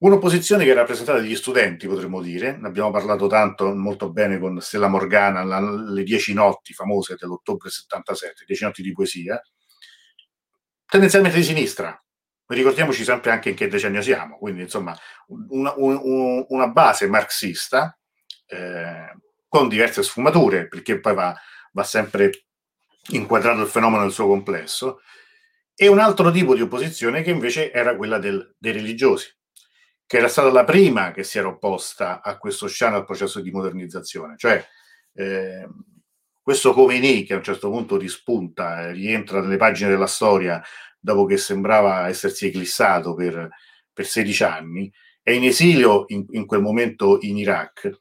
Un'opposizione che è rappresentata dagli studenti, potremmo dire, ne abbiamo parlato tanto, molto bene con Stella Morgana, la, le dieci notti famose dell'ottobre 77, dieci notti di poesia, tendenzialmente di sinistra, ricordiamoci sempre anche in che decennio siamo, quindi insomma una, un, una base marxista eh, con diverse sfumature, perché poi va, va sempre inquadrato il fenomeno nel suo complesso, e un altro tipo di opposizione che invece era quella del, dei religiosi, che era stata la prima che si era opposta a questo Shah al processo di modernizzazione. Cioè, eh, questo Khomeini, che a un certo punto rispunta, eh, rientra nelle pagine della storia dopo che sembrava essersi eclissato per, per 16 anni, è in esilio in, in quel momento in Iraq,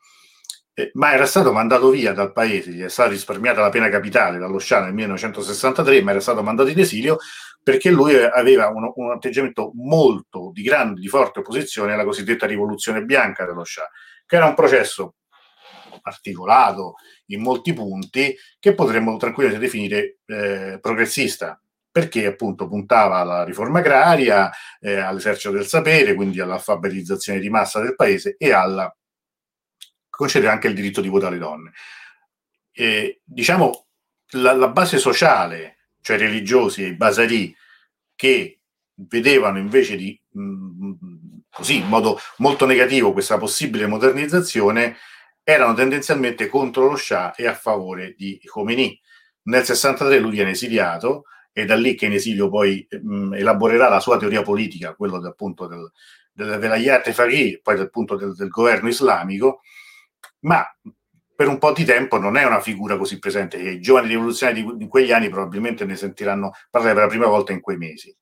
eh, ma era stato mandato via dal paese, gli è stata risparmiata la pena capitale dallo Shah nel 1963, ma era stato mandato in esilio perché lui aveva un, un atteggiamento molto di grande, di forte opposizione alla cosiddetta rivoluzione bianca dello Shah, che era un processo articolato in molti punti che potremmo tranquillamente definire eh, progressista perché appunto puntava alla riforma agraria, eh, all'esercito del sapere, quindi all'alfabetizzazione di massa del paese e alla concedere anche il diritto di voto alle donne. E, diciamo la, la, base sociale, cioè religiosi e i basari, che vedevano invece di mh, mm, così in modo molto negativo questa possibile modernizzazione, erano tendenzialmente contro lo Shah e a favore di Khomeini. Nel 63 lui viene esiliato e da lì che in esilio poi mh, mm, elaborerà la sua teoria politica, quello del, appunto del, del Velayat Faghi, poi del punto del, del, governo islamico, ma per un po' di tempo non è una figura così presente. I giovani rivoluzionari di, quegli anni probabilmente ne sentiranno parlare per la prima volta in quei mesi.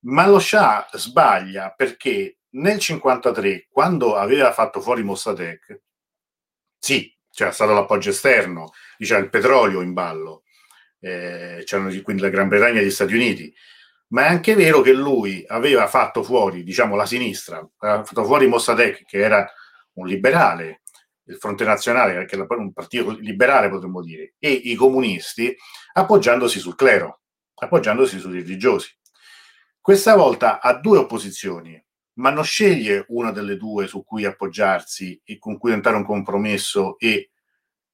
Ma lo Shah sbaglia perché nel 53, quando aveva fatto fuori Mossadegh, sì, c'era stato l'appoggio esterno, diciamo il petrolio in ballo, eh, c'erano quindi la Gran Bretagna e gli Stati Uniti, ma è anche vero che lui aveva fatto fuori, diciamo, la sinistra, aveva fatto fuori Mossadegh, che era un liberale, il Fronte Nazionale, che era un partito liberale, potremmo dire, e i comunisti, appoggiandosi sul clero, appoggiandosi sui religiosi. Questa volta ha due opposizioni, ma non sceglie una delle due su cui appoggiarsi e con cui tentare un compromesso e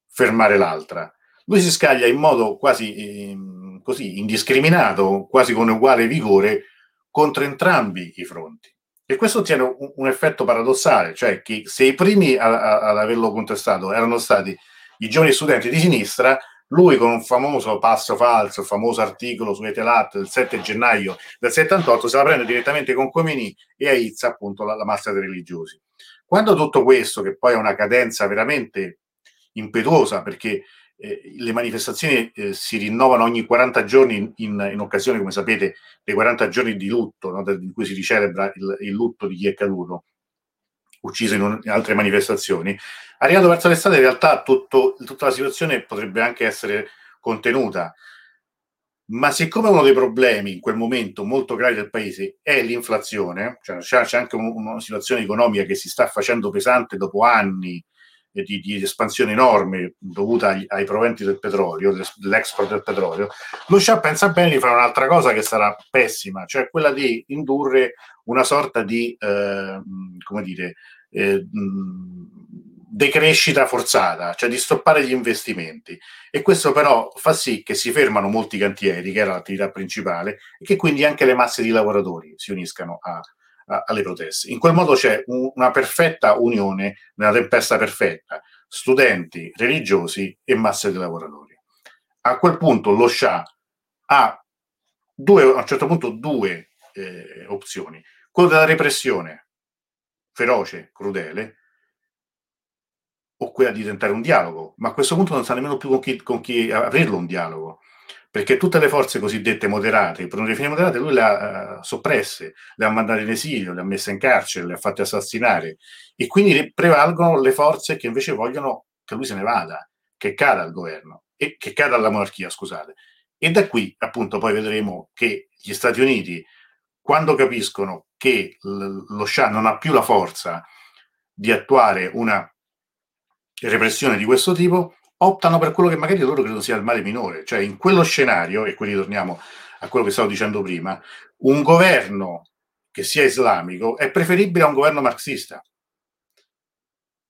fermare l'altra. Lui si scaglia in modo quasi eh, così indiscriminato, quasi con uguale vigore, contro entrambi i fronti. E questo tiene un, un effetto paradossale, cioè che se i primi a, a, ad averlo contestato erano stati i giovani studenti di sinistra, lui con un famoso passo falso, il famoso articolo su Etelat del 7 gennaio del 78, se la prende direttamente con Comini e aizza appunto la, la massa dei religiosi. Quando tutto questo, che poi ha una cadenza veramente impetuosa, perché eh, le manifestazioni eh, si rinnovano ogni 40 giorni in, in, occasione, come sapete, dei 40 giorni di lutto, no, in cui si ricelebra il, il, lutto di chi è caduto, ucciso in, un, in, altre manifestazioni. Arrivato verso l'estate, in realtà tutto, tutta la situazione potrebbe anche essere contenuta. Ma siccome uno dei problemi in quel momento molto gravi del paese è l'inflazione, cioè c'è, anche un, una situazione economica che si sta facendo pesante dopo anni di, di espansione enorme dovuta agli, ai proventi del petrolio, dell'export del petrolio, Shah pensa bene di fare un'altra cosa che sarà pessima, cioè quella di indurre una sorta di, eh, come dire, eh, decrescita forzata, cioè di stoppare gli investimenti. E questo però fa sì che si fermano molti cantieri, che era l'attività principale, e che quindi anche le masse di lavoratori si uniscano a, alle proteste. In quel modo c'è un, una perfetta unione nella tempesta perfetta, studenti, religiosi e masse di lavoratori. A quel punto lo Shah ha due, a un certo punto due eh, opzioni. Quello della repressione feroce, crudele, o quella di tentare un dialogo, ma a questo punto non sa nemmeno più con chi, con chi aprirlo un dialogo perché tutte le forze cosiddette moderate, per non definire moderate, lui le ha uh, soppresse, le ha mandate in esilio, le ha messe in carcere, le ha fatte assassinare e quindi prevalgono le forze che invece vogliono che lui se ne vada, che cada il governo e che cada la monarchia, scusate. E da qui appunto poi vedremo che gli Stati Uniti, quando capiscono che l- lo Shah non ha più la forza di attuare una repressione di questo tipo, optano per quello che magari loro credono sia il male minore, cioè in quello scenario, e qui ritorniamo a quello che stavo dicendo prima, un governo che sia islamico è preferibile a un governo marxista.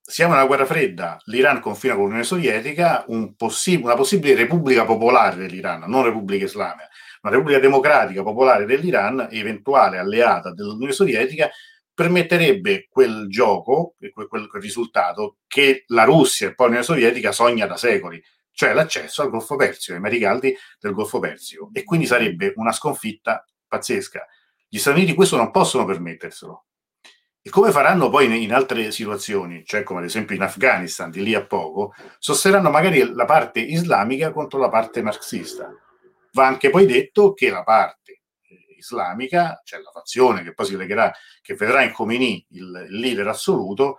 Siamo nella guerra fredda, l'Iran confina con l'Unione Sovietica, un possi- una possibile repubblica popolare dell'Iran, non repubblica islamica, una repubblica democratica popolare dell'Iran, eventuale alleata dell'Unione Sovietica, permetterebbe quel gioco, quel, quel risultato che la Russia e poi l'Unione Sovietica sogna da secoli, cioè l'accesso al Golfo Persio, ai mari caldi del Golfo Persio. E quindi sarebbe una sconfitta pazzesca. Gli Stati Uniti questo non possono permetterselo. E come faranno poi in altre situazioni, cioè come ad esempio in Afghanistan, di lì a poco, sosterranno magari la parte islamica contro la parte marxista. Va anche poi detto che la parte islamica, cioè la fazione che poi si legherà, che vedrà in Khomeini il, il leader assoluto,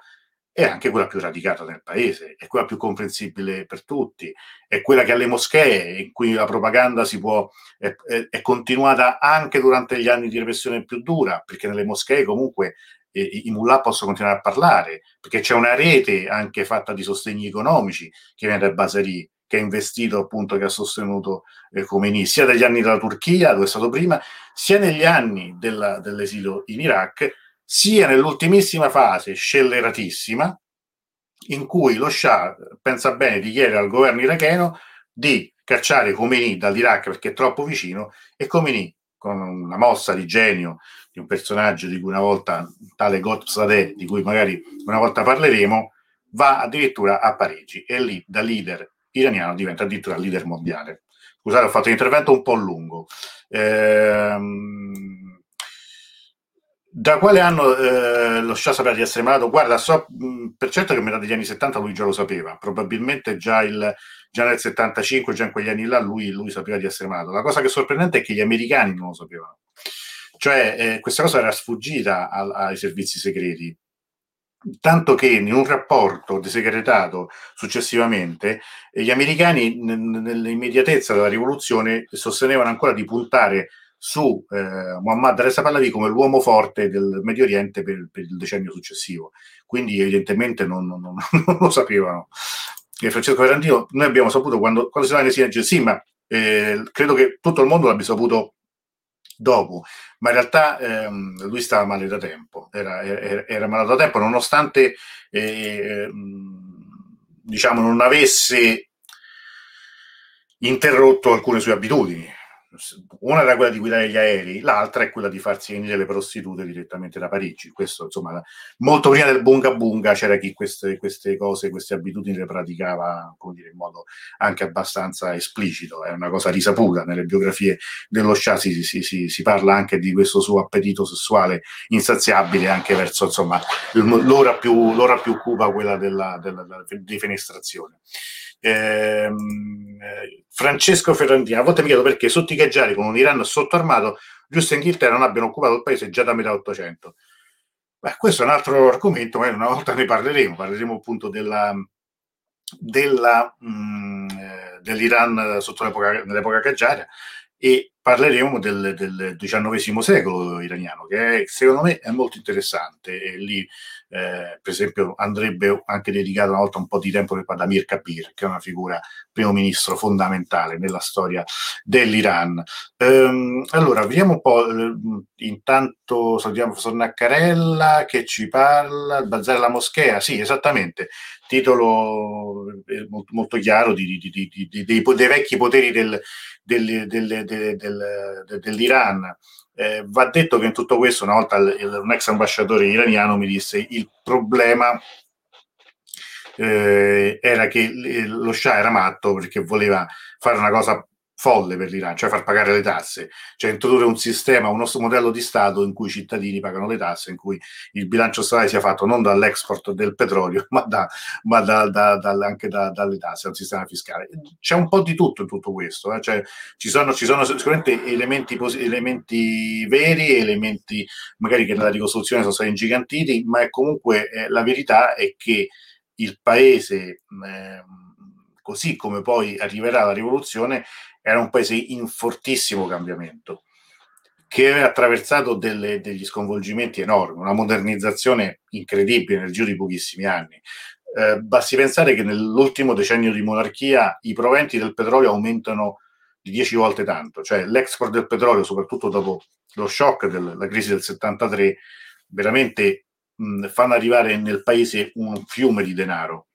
è anche quella più radicata nel paese, è quella più comprensibile per tutti, è quella che alle moschee, in cui la propaganda si può, è, è, è continuata anche durante gli anni di repressione più dura, perché nelle moschee comunque eh, i mullah possono continuare a parlare, perché c'è una rete anche fatta di sostegni economici che viene da Basari, che ha investito appunto, che ha sostenuto eh, Khomeini, sia dagli anni della Turchia, dove è stato prima, sia negli anni della, dell'esilio in Iraq, sia nell'ultimissima fase scelleratissima in cui lo Shah pensa bene di chiedere al governo iracheno di cacciare Khomeini dall'Iraq perché è troppo vicino e Khomeini con una mossa di genio di un personaggio di cui una volta tale Gotpsadeh, di cui magari una volta parleremo, va addirittura a Parigi. E lì da leader iraniano diventa addirittura leader mondiale. Scusate, ho fatto un intervento un po' lungo. Ehm, da quale anno eh, lo Shah sapeva di essere malato? Guarda, so mh, per certo che a metà degli anni 70 lui già lo sapeva, probabilmente già, il, già nel 75, già in quegli anni là, lui, lui, sapeva di essere malato. La cosa che è sorprendente è che gli americani non lo sapevano. Cioè, eh, questa cosa era sfuggita a, ai servizi segreti, tanto che in un rapporto desegretato successivamente eh, gli americani nell'immediatezza della rivoluzione sostenevano ancora di puntare su eh, Muhammad Reza Pahlavi come l'uomo forte del Medio Oriente per, per il decennio successivo. Quindi evidentemente non, non, non, lo sapevano. E Francesco Ferrandino, noi abbiamo saputo quando, quando si va in Sinergia, sì, ma eh, credo che tutto il mondo l'abbia saputo dopo, ma in realtà ehm, lui stava male da tempo, era, era, era malato da tempo, nonostante eh, diciamo non avesse interrotto alcune sue abitudini una era quella di guidare gli aerei, l'altra è quella di farsi venire le prostitute direttamente da Parigi. Questo, insomma, molto prima del bunga bunga c'era chi queste, queste cose, queste abitudini le praticava, come dire, in modo anche abbastanza esplicito. È una cosa risaputa nelle biografie dello Shah, si, si, si, si parla anche di questo suo appetito sessuale insaziabile anche verso, insomma, l'ora più, l'ora più cupa, quella della, della, della defenestrazione. Ehm, eh, Francesco Ferrandino, a volte mi chiedo perché sotticheggiare con un Iran sottoarmato, giusto in Inghilterra non abbiano occupato il paese già da metà 800. Beh, questo è un altro argomento, ma una volta ne parleremo, parleremo appunto della, della, mh, mm, eh, dell'Iran sotto l'epoca, nell'epoca Qajar e parleremo del, del XIX secolo iraniano, che è, secondo me è molto interessante. E lì eh, per esempio andrebbe anche dedicato una volta un po' di tempo per Mir Kabir, che è una figura primo ministro fondamentale nella storia dell'Iran. Ehm, allora, vediamo un po', eh, intanto salutiamo professor Naccarella che ci parla, Bazare la moschea, sì, esattamente, titolo eh, molto, molto chiaro di, di, di, dei, dei, vecchi poteri del, del, del, dell'Iran eh, va detto che in tutto questo, una volta il, il, un ex ambasciatore iraniano mi disse il problema eh, era che lo Shah era matto perché voleva fare una cosa folle per l'Iran, cioè far pagare le tasse, cioè introdurre un sistema, un nostro modello di Stato in cui i cittadini pagano le tasse, in cui il bilancio statale sia fatto non dall'export del petrolio, ma, da, ma da, da, anche dalle tasse, un sistema fiscale. C'è un po' di tutto in tutto questo, eh? cioè, ci, sono, ci, sono, sicuramente elementi, elementi veri, elementi magari che nella ricostruzione sono stati ingigantiti, ma è comunque eh, la verità è che il paese... Eh, così come poi arriverà la rivoluzione, era un paese in fortissimo cambiamento, che aveva attraversato delle, degli sconvolgimenti enormi, una modernizzazione incredibile nel giro di pochissimi anni. Eh, basti pensare che nell'ultimo decennio di monarchia i proventi del petrolio aumentano di 10 volte tanto, cioè l'export del petrolio, soprattutto dopo lo shock della crisi del 73, veramente mh, fanno arrivare nel paese un fiume di denaro.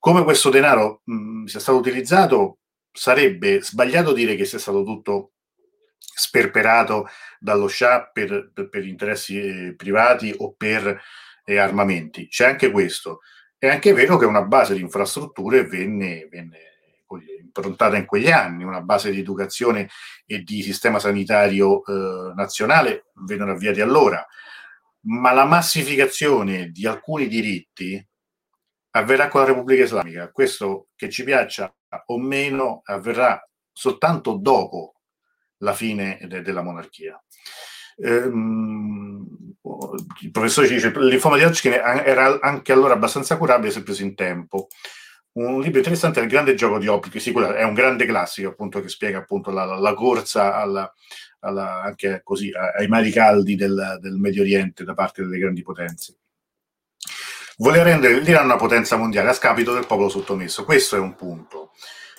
Come questo denaro mh, sia stato utilizzato sarebbe sbagliato dire che sia stato tutto sperperato dallo Shah per, per, per interessi eh, privati o per eh, armamenti. C'è anche questo. È anche vero che una base di infrastrutture venne, venne improntata in quegli anni, una base di educazione e di sistema sanitario eh, nazionale vennero avviati allora, ma la massificazione di alcuni diritti avverrà con la Repubblica Islamica. Questo che ci piaccia o meno avverrà soltanto dopo la fine de- della monarchia. Ehm, il professore ci dice l'informa di Hodgkin era anche allora abbastanza curabile se preso in tempo. Un libro interessante è Il grande gioco di Oppic, sì, è un grande classico appunto che spiega appunto la, la corsa alla, alla, anche così, ai mari caldi del, del Medio Oriente da parte delle grandi potenze vuole rendere l'Iran una potenza mondiale a scapito del popolo sottomesso. Questo è un punto.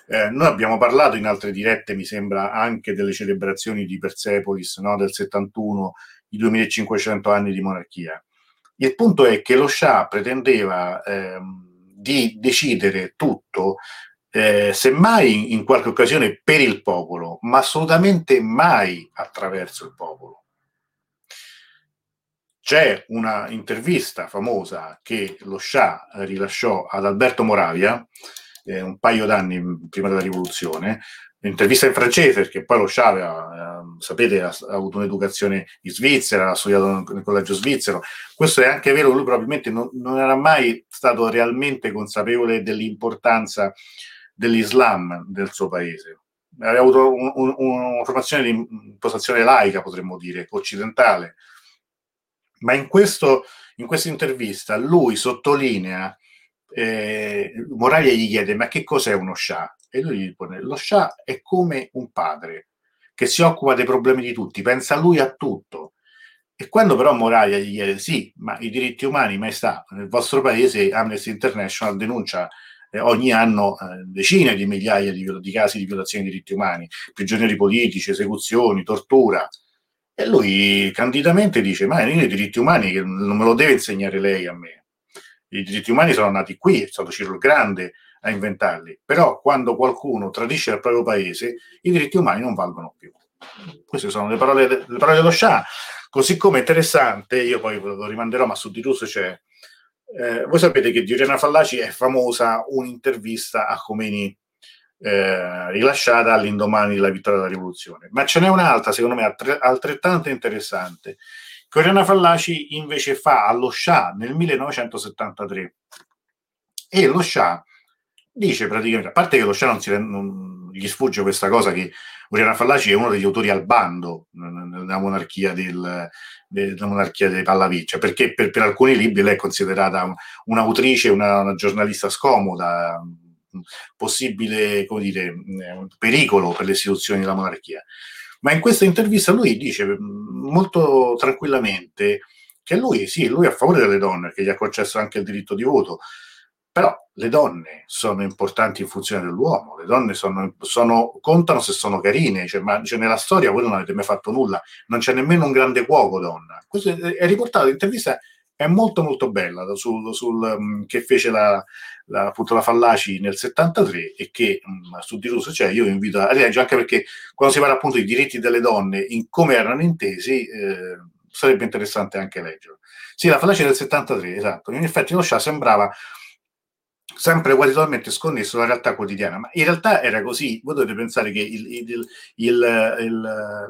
Eh, noi abbiamo parlato in altre dirette, mi sembra, anche delle celebrazioni di Persepolis no, del 71, i 2500 anni di monarchia. Il punto è che lo Shah pretendeva eh, di decidere tutto, eh, semmai in qualche occasione per il popolo, ma assolutamente mai attraverso il popolo. C'è una intervista famosa che lo Shah rilasciò ad Alberto Moravia, eh, un paio d'anni prima della rivoluzione, un'intervista in francese perché poi lo Sciavia, eh, sapete, ha, ha, avuto un'educazione in Svizzera, ha studiato nel collegio svizzero. Questo è anche vero, lui probabilmente non, non era mai stato realmente consapevole dell'importanza dell'Islam del suo paese. Aveva avuto un, un, una formazione di impostazione laica, potremmo dire, occidentale. Ma in, questo, in questa intervista lui sottolinea eh, Moravia gli chiede ma che cos'è uno Shah? E lui gli dice lo Shah è come un padre che si occupa dei problemi di tutti, pensa lui a tutto. E quando però Moravia gli chiede sì, ma i diritti umani, maestà, nel vostro paese Amnesty International denuncia eh, ogni anno eh, decine di migliaia di, di, casi di violazione dei diritti umani, prigionieri politici, esecuzioni, tortura. E lui candidamente dice, ma io i diritti umani non me lo deve insegnare lei a me i diritti umani sono nati qui, è stato Ciro il Grande a inventarli, però quando qualcuno tradisce il proprio paese, i diritti umani non valgono più. Queste sono le parole, le parole dello Shah. Così come interessante, io poi lo rimanderò, ma su di Rus c'è. Eh, voi sapete che di Oriana Fallaci è famosa un'intervista a Khomeini eh, rilasciata all'indomani della vittoria della rivoluzione, ma ce n'è un'altra, secondo me, altrettanto interessante, Coriana Fallaci invece fa allo Shah nel 1973 e lo Shah dice praticamente, a parte che lo Shah non, non gli sfugge questa cosa che Oriana Fallaci è uno degli autori al bando nella monarchia, del, della monarchia dei Pallaviccia, perché per, per, alcuni libri lei è considerata un'autrice, una, una giornalista scomoda, possibile dire, pericolo per le istituzioni della monarchia. Ma in questa intervista lui dice mm, molto tranquillamente che lui, sì, lui è a favore delle donne, che gli ha concesso anche il diritto di voto, però le donne sono importanti in funzione dell'uomo, le donne sono, sono, contano se sono carine, cioè, ma cioè, nella storia voi non avete mai fatto nulla, non c'è nemmeno un grande cuoco donna. Questo è, riportato, l'intervista è molto molto bella sul, sul, um, che fece la, la, appunto la Fallaci nel 73 e che mh, su di Russo, cioè io invito a leggere anche perché quando si parla appunto dei diritti delle donne in come erano intesi eh, sarebbe interessante anche leggerlo. Sì, la Fallaci del 73, esatto, in effetti lo Shah sembrava sempre quasi totalmente sconnesso dalla realtà quotidiana, ma in realtà era così, voi dovete pensare che il, il, il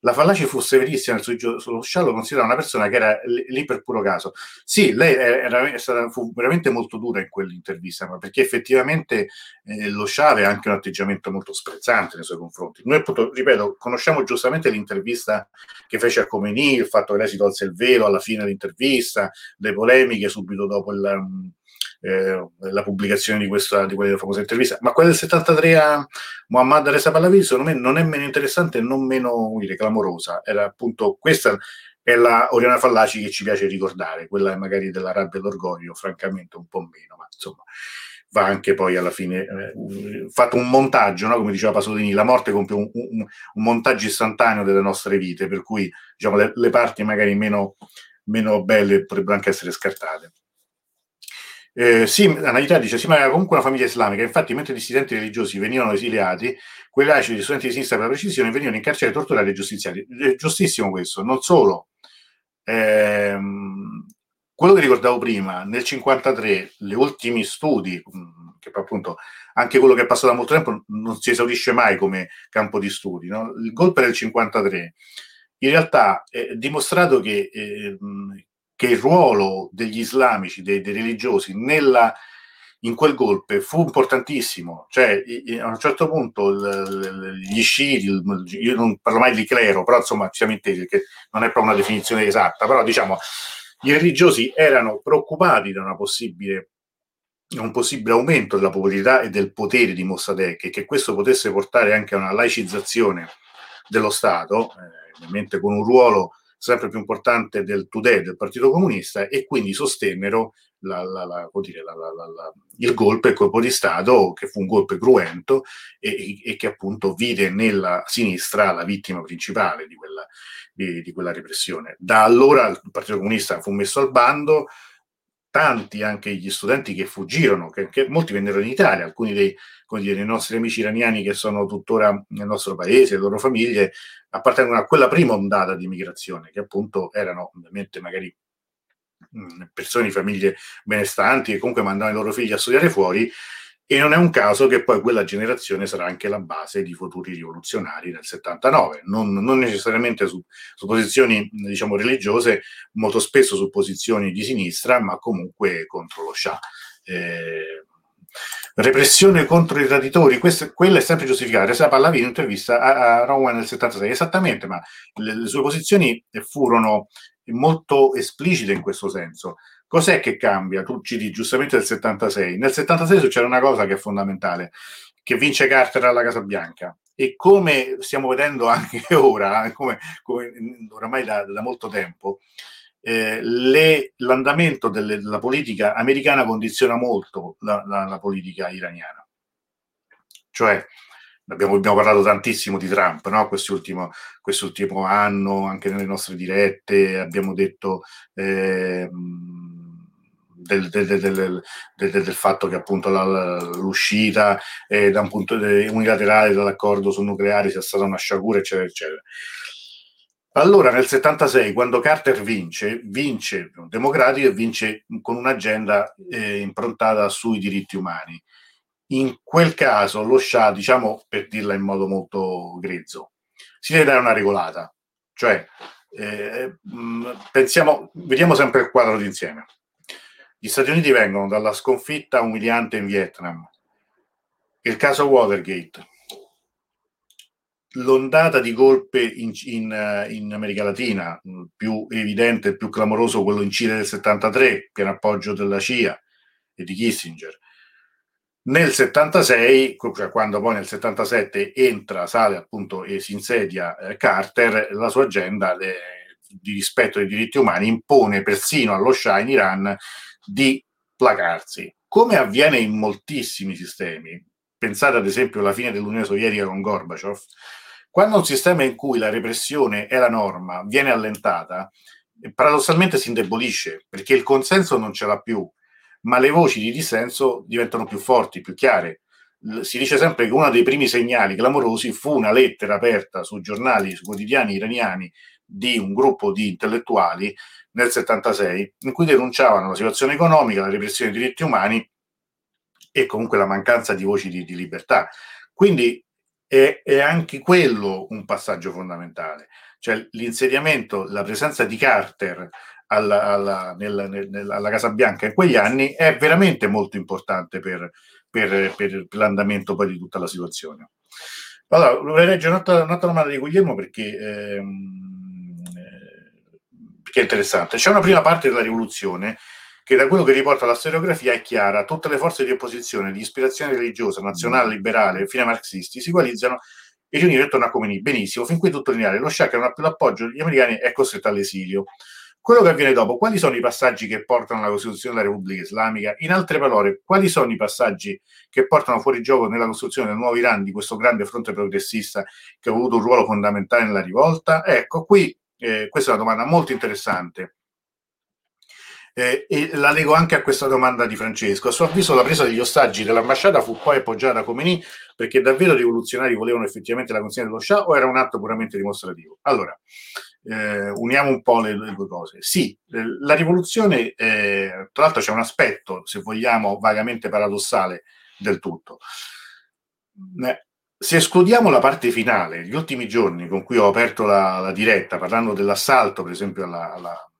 la Fallaci fu severissima sullo sciallo, considerava una persona che era lì per puro caso. Sì, lei era, stata, fu veramente molto dura in quell'intervista, ma perché effettivamente eh, lo Scià aveva anche un atteggiamento molto sprezzante nei suoi confronti. Noi appunto, ripeto, conosciamo giustamente l'intervista che fece a Comeni, il fatto che lei si tolse il velo alla fine dell'intervista, le polemiche subito dopo il eh, la pubblicazione di questa di quella famosa intervista. Ma quella del 73 a Muhammad Reza Pahlavi, secondo me, non è meno interessante e non meno dire, clamorosa. Era appunto questa è la Oriana Fallaci che ci piace ricordare, quella magari della rabbia e l'orgoglio, francamente un po' meno, ma insomma va anche poi alla fine eh, fatto un montaggio, no? come diceva Pasolini, la morte compie un, un, un, montaggio istantaneo delle nostre vite, per cui diciamo, le, le parti magari meno, meno belle potrebbero anche essere scartate. Eh, sì, Analità dice, sì, ma era comunque una famiglia islamica, infatti mentre i dissidenti religiosi venivano esiliati, quei laici di studenti di sinistra per la precisione venivano incarcerati, torturati e giustiziati. È giustissimo questo, non solo. Ehm, quello che ricordavo prima, nel 1953, gli ultimi studi che appunto anche quello che è passato da molto tempo non si esaurisce mai come campo di studi. No? Il golpe del 53 in realtà è dimostrato che, eh, che il ruolo degli islamici, dei, dei religiosi, nella, in quel golpe fu importantissimo. Cioè, a un certo punto gli sciiti, io non parlo mai di clero, però insomma siamo intesi che non è proprio una definizione esatta, però diciamo i religiosi erano preoccupati da una possibile un possibile aumento della popolarità e del potere di Mossadegh e che questo potesse portare anche a una laicizzazione dello Stato, eh, ovviamente con un ruolo sempre più importante del Tudè, del Partito Comunista, e quindi sostennero la, la, la, dire, il golpe, il colpo di Stato, che fu un golpe cruento e, e, che appunto vide nella sinistra la vittima principale di quella, di, di quella repressione. Da allora il Partito Comunista fu messo al bando, tanti anche gli studenti che fuggirono, che, che molti vennero in Italia, alcuni dei, dire, dei, nostri amici iraniani che sono tuttora nel nostro paese, le loro famiglie, appartengono a quella prima ondata di migrazione, che appunto erano ovviamente magari persone di famiglie benestanti che comunque mandavano i loro figli a studiare fuori e non è un caso che poi quella generazione sarà anche la base di futuri rivoluzionari nel 79, non, non necessariamente su, su, posizioni diciamo religiose, molto spesso su posizioni di sinistra, ma comunque contro lo Shah. Eh, repressione contro i traditori, questa, quella è sempre giustificata. Se parlavi in un'intervista a, a Rowan nel 76, esattamente, ma le, le sue posizioni furono molto esplicite in questo senso. Cos'è che cambia? Tu ci dici giustamente del 76. Nel 76 succede una cosa che è fondamentale, che vince Carter alla Casa Bianca. E come stiamo vedendo anche ora, eh, come, come oramai da, da molto tempo, eh, le, l'andamento delle, della politica americana condiziona molto la, la, la politica iraniana. Cioè, abbiamo, abbiamo, parlato tantissimo di Trump no? quest'ultimo, quest'ultimo, anno, anche nelle nostre dirette, abbiamo detto eh, del, del, del, fatto che appunto la, l'uscita eh, da un punto unilaterale dall'accordo sul nucleare sia stata una sciagura, eccetera, eccetera. Allora, nel 76, quando Carter vince, vince democratico e vince con un'agenda eh, improntata sui diritti umani in quel caso lo Shah, diciamo per dirla in modo molto grezzo, si deve dare una regolata. Cioè, eh, pensiamo, vediamo sempre il quadro d'insieme. Gli Stati Uniti vengono dalla sconfitta umiliante in Vietnam, il caso Watergate, l'ondata di colpe in, in, in, America Latina, più evidente, più clamoroso quello in Cile del 73, pieno appoggio della CIA e di Kissinger, nel 76, cioè quando poi nel 77 entra, sale appunto e si insedia eh, Carter, la sua agenda eh, di rispetto dei diritti umani impone persino allo Shah in Iran di placarsi, come avviene in moltissimi sistemi. Pensate ad esempio alla fine dell'Unione Sovietica con Gorbaciov, quando un sistema in cui la repressione è la norma viene allentata, paradossalmente si indebolisce perché il consenso non ce l'ha più ma le voci di dissenso diventano più forti, più chiare. Si dice sempre che uno dei primi segnali clamorosi fu una lettera aperta su giornali, su quotidiani iraniani di un gruppo di intellettuali nel 76 in cui denunciavano la situazione economica, la repressione dei diritti umani e comunque la mancanza di voci di, di libertà. Quindi è, è, anche quello un passaggio fondamentale, cioè l'insediamento, la presenza di Carter alla, alla, nel, nel, alla Casa Bianca in quegli anni è veramente molto importante per, per, per l'andamento poi di tutta la situazione. Allora, vorrei leggere un'altra, un'altra domanda di Guglielmo perché, ehm, perché è interessante. C'è una prima parte della rivoluzione che da quello che riporta la storiografia è chiara, tutte le forze di opposizione di ispirazione religiosa, nazionale, liberale, fine marxisti si coalizzano e riunire intorno a Khomeini. Benissimo, fin qui tutto lineare. Lo Shah che non ha più l'appoggio degli americani è costretto all'esilio. Quello che avviene dopo, quali sono i passaggi che portano alla Costituzione della Repubblica Islamica? In altre parole, quali sono i passaggi che portano fuori gioco nella costruzione del nuovo Iran, di questo grande fronte progressista che ha avuto un ruolo fondamentale nella rivolta? Ecco, qui eh, questa è una domanda molto interessante. Eh, e la leggo anche a questa domanda di Francesco. A suo avviso la presa degli ostaggi dell'ambasciata fu poi appoggiata da Khomeini perché davvero i rivoluzionari volevano effettivamente la consegna dello Shah o era un atto puramente dimostrativo? Allora, eh, uniamo un po' le, le, due cose. Sì, eh, la rivoluzione, eh, tra l'altro c'è un aspetto, se vogliamo, vagamente paradossale del tutto. Eh, se escludiamo la parte finale, gli ultimi giorni con cui ho aperto la, la diretta, parlando dell'assalto, per esempio, alla, alla,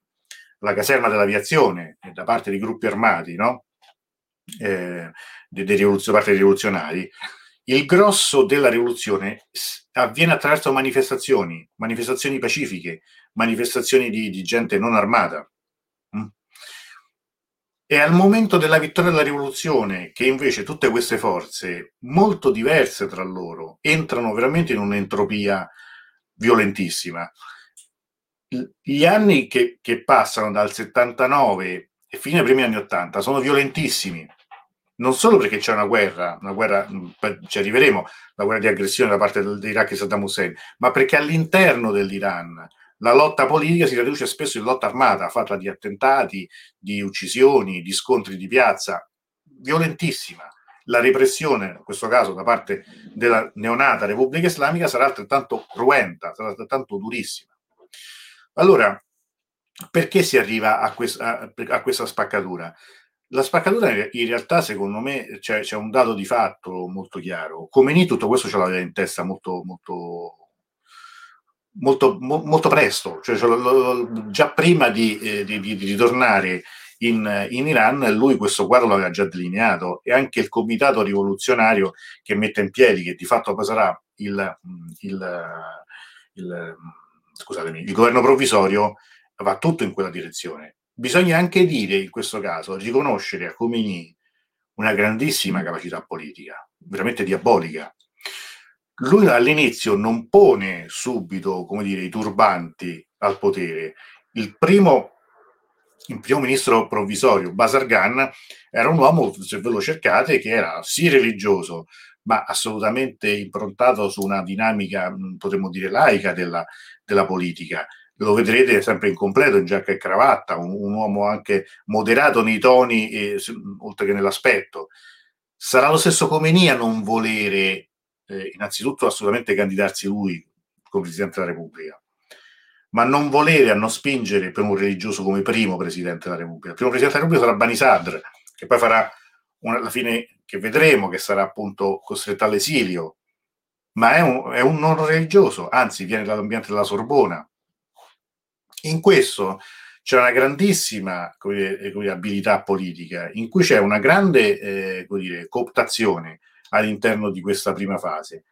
alla caserma dell'aviazione da parte di gruppi armati, no? eh, dei, dei rivoluzio, parte dei rivoluzionari, il grosso della rivoluzione avviene attraverso manifestazioni, manifestazioni pacifiche, manifestazioni di, di gente non armata. E al momento della vittoria della rivoluzione, che invece tutte queste forze, molto diverse tra loro, entrano veramente in un'entropia violentissima. Gli anni che, che passano dal 79 e fino ai primi anni 80 sono violentissimi non solo perché c'è una guerra, una guerra, ci arriveremo, la guerra di aggressione da parte dell'Iraq e Saddam Hussein, ma perché all'interno dell'Iran la lotta politica si traduce spesso in lotta armata, fatta di attentati, di uccisioni, di scontri di piazza, violentissima. La repressione, in questo caso da parte della neonata Repubblica Islamica, sarà altrettanto cruenta, sarà altrettanto durissima. Allora, perché si arriva a, questa, a questa spaccatura? La spaccatura in realtà, secondo me, c'è, c'è un dato di fatto molto chiaro. Comeni tutto questo ce l'aveva in testa molto, molto, molto, molto presto, cioè, già prima di, eh, di, di, di ritornare in, in, Iran, lui questo quadro l'aveva già delineato e anche il comitato rivoluzionario che mette in piedi, che di fatto sarà il, il, il, scusatemi, il governo provvisorio, va tutto in quella direzione bisogna anche dire in questo caso, riconoscere a Comini una grandissima capacità politica, veramente diabolica. Lui all'inizio non pone subito, come dire, i turbanti al potere. Il primo, il primo ministro provvisorio, Basargan, era un uomo, se ve lo cercate, che era sì religioso, ma assolutamente improntato su una dinamica, potremmo dire, laica della, della politica lo vedrete sempre in completo, in giacca e cravatta, un, un uomo anche moderato nei toni, eh, oltre che nell'aspetto. Sarà lo stesso Comeni a non volere, eh, innanzitutto, assolutamente candidarsi lui come Presidente della Repubblica, ma non volere, a non spingere per un religioso come primo Presidente della Repubblica. Il primo Presidente della Repubblica sarà Bani Sadr, che poi farà una, alla fine, che vedremo, che sarà appunto costretto all'esilio, ma è un, è un non religioso, anzi viene dall'ambiente della Sorbona, in questo c'è una grandissima dire, dire, abilità politica, in cui c'è una grande eh, dire, cooptazione all'interno di questa prima fase.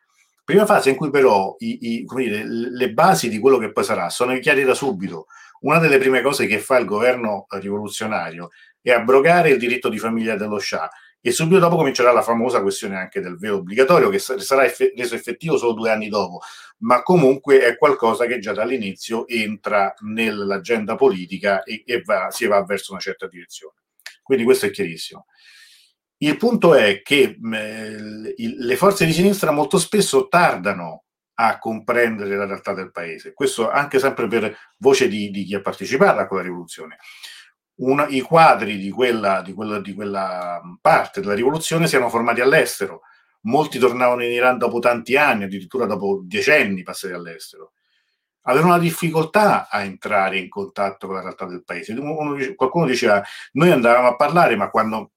Prima fase in cui però i, i, le basi di quello che poi sarà sono chiare da subito. Una delle prime cose che fa il governo rivoluzionario è abrogare il diritto di famiglia dello Shah e subito dopo comincerà la famosa questione anche del velo obbligatorio che sarà eff- reso effettivo solo due anni dopo, ma comunque è qualcosa che già dall'inizio entra nell'agenda politica e, e va, si va verso una certa direzione. Quindi questo è chiarissimo. Il punto è che mh, le forze di sinistra molto spesso tardano a comprendere la realtà del paese, questo anche sempre per voce di, di chi ha partecipato a quella rivoluzione una, i quadri di quella, di, quella, di quella parte della rivoluzione si erano formati all'estero. Molti tornavano in Iran dopo tanti anni, addirittura dopo decenni passati all'estero. Avevano una difficoltà a entrare in contatto con la realtà del paese. Uno, qualcuno diceva, noi andavamo a parlare, ma quando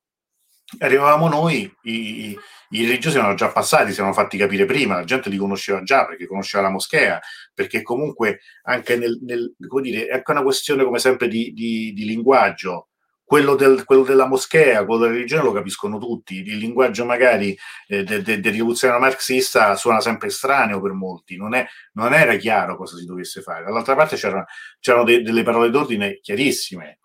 arrivavamo noi, i, i religiosi erano già passati, si erano fatti capire prima, la gente li conosceva già perché conosceva la moschea, perché comunque anche nel, nel come dire, è anche una questione come sempre di, di, di linguaggio. Quello, del, quello, della moschea, quello della religione lo capiscono tutti, il linguaggio magari eh, del de, de rivoluzionario marxista suona sempre estraneo per molti, non, è, non, era chiaro cosa si dovesse fare. Dall'altra parte c'erano, c'erano de, delle parole d'ordine chiarissime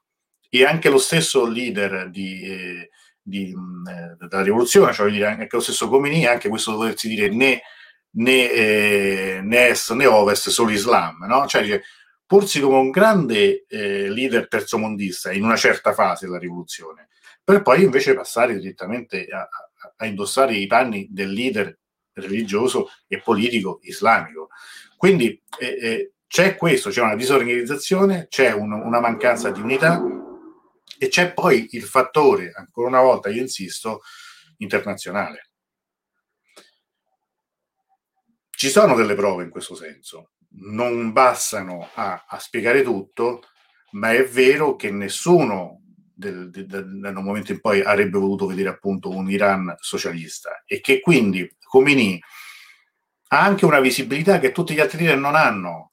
e anche lo stesso leader di, eh, di, eh, della rivoluzione, cioè dire anche lo stesso Comini, anche questo doversi dire né, né, eh, né est né ovest, solo Islam, no? Cioè, dice, porsi come un grande eh, leader terzomondista in una certa fase della rivoluzione, per poi invece passare direttamente a, a, a indossare i panni del leader religioso e politico islamico. Quindi eh, eh, c'è questo, c'è una disorganizzazione, c'è un, una mancanza di unità e c'è poi il fattore, ancora una volta io insisto, internazionale. Ci sono delle prove in questo senso, non bastano a, a spiegare tutto, ma è vero che nessuno del, del, del, momento in poi avrebbe voluto vedere appunto un Iran socialista. E che quindi Khomeini ha anche una visibilità che tutti gli altri leader non hanno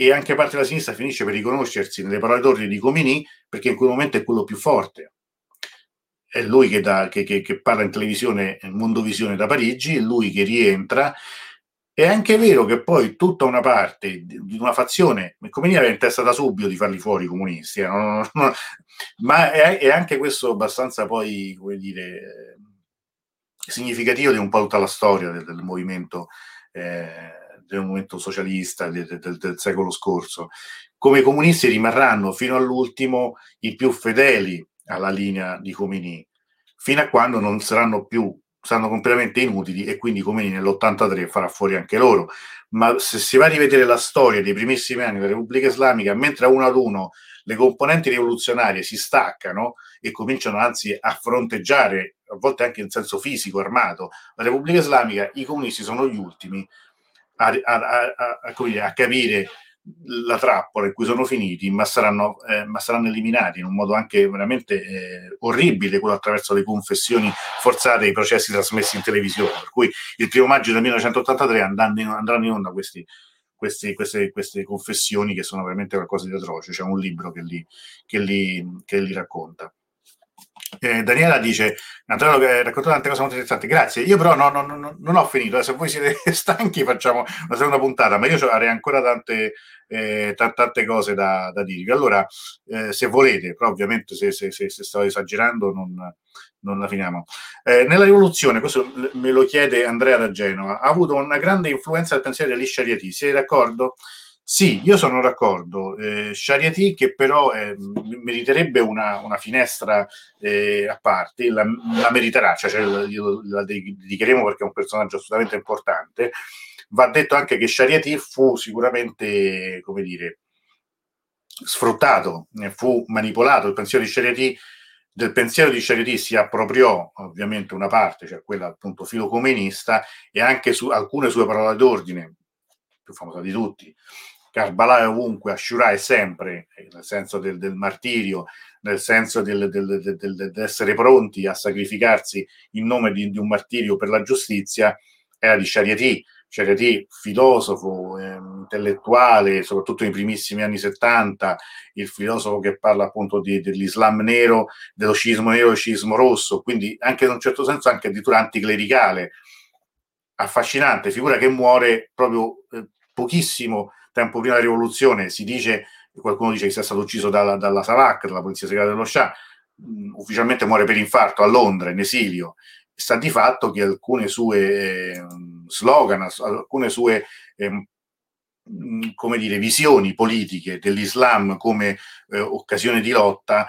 e anche parte della sinistra finisce per riconoscersi nelle parole d'ordine di Khomeini perché in quel momento è quello più forte. È lui che, da, che, che, che parla in televisione Mondovisione da Parigi, è lui che rientra. È anche vero che poi tutta una parte di una fazione, come aveva in testa da subito di farli fuori i comunisti, eh, no, no, no, ma è, è, anche questo abbastanza poi, come dire, significativo di un po' tutta la storia del, del movimento, eh, del movimento socialista del, del, del, secolo scorso. Come i comunisti rimarranno fino all'ultimo i più fedeli alla linea di Khomeini, fino a quando non saranno più saranno completamente inutili e quindi Khomeini nell'83 farà fuori anche loro. Ma se si va a rivedere la storia dei primissimi anni della Repubblica Islamica, mentre a uno ad uno le componenti rivoluzionarie si staccano e cominciano anzi a fronteggiare, a volte anche in senso fisico, armato, la Repubblica Islamica, i comunisti sono gli ultimi a, a, a, a capire la trappola in cui sono finiti, ma saranno, eh, ma saranno eliminati in un modo anche veramente eh, orribile, quello attraverso le confessioni forzate e i processi trasmessi in televisione. Per cui il primo maggio del 1983 andranno in, andranno in onda questi, questi, queste, queste, confessioni che sono veramente qualcosa di atroce. C'è un libro che li, che li, che li racconta. Eh, Daniela dice: Antonio ha raccontato tante cose molto interessanti. Grazie. Io, però, no, no, no, non ho finito. Se voi siete stanchi, facciamo una seconda puntata. Ma io avrei ancora tante, eh, t- tante cose da, da dirvi. Allora, eh, se volete, però, ovviamente, se, se, se, se sto esagerando, non, non la finiamo. Eh, nella rivoluzione, questo me lo chiede Andrea da Genova, ha avuto una grande influenza del pensiero degli Shariati. Siete d'accordo? Sì, io sono d'accordo. Eh, Shariati che però eh, meriterebbe una, una finestra eh, a parte, la, la meriterà, cioè, cioè la, la dedicheremo perché è un personaggio assolutamente importante. Va detto anche che Shariati fu sicuramente, come dire, sfruttato, fu manipolato. Il pensiero di Shariati del pensiero di Shariati si appropriò ovviamente una parte, cioè quella appunto filocomunista, e anche su alcune sue parole d'ordine, più famosa di tutti, Karbala è ovunque, Ashura è sempre, nel senso del, del martirio, nel senso del, del, del, essere pronti a sacrificarsi in nome di, di, un martirio per la giustizia, era di Shariati. Shariati, filosofo, eh, intellettuale, soprattutto nei primissimi anni 70, il filosofo che parla appunto di, dell'Islam nero, dello scismo nero e scismo rosso, quindi anche in un certo senso anche addirittura anticlericale, affascinante, figura che muore proprio eh, pochissimo tempo prima della rivoluzione si dice, qualcuno dice che sia stato ucciso dalla, dalla SAVAC, dalla polizia segreta dello Shah, mm, ufficialmente muore per infarto a Londra, in esilio. Sta di fatto che alcune sue eh, slogan, alcune sue eh, come dire, visioni politiche dell'Islam come eh, occasione di lotta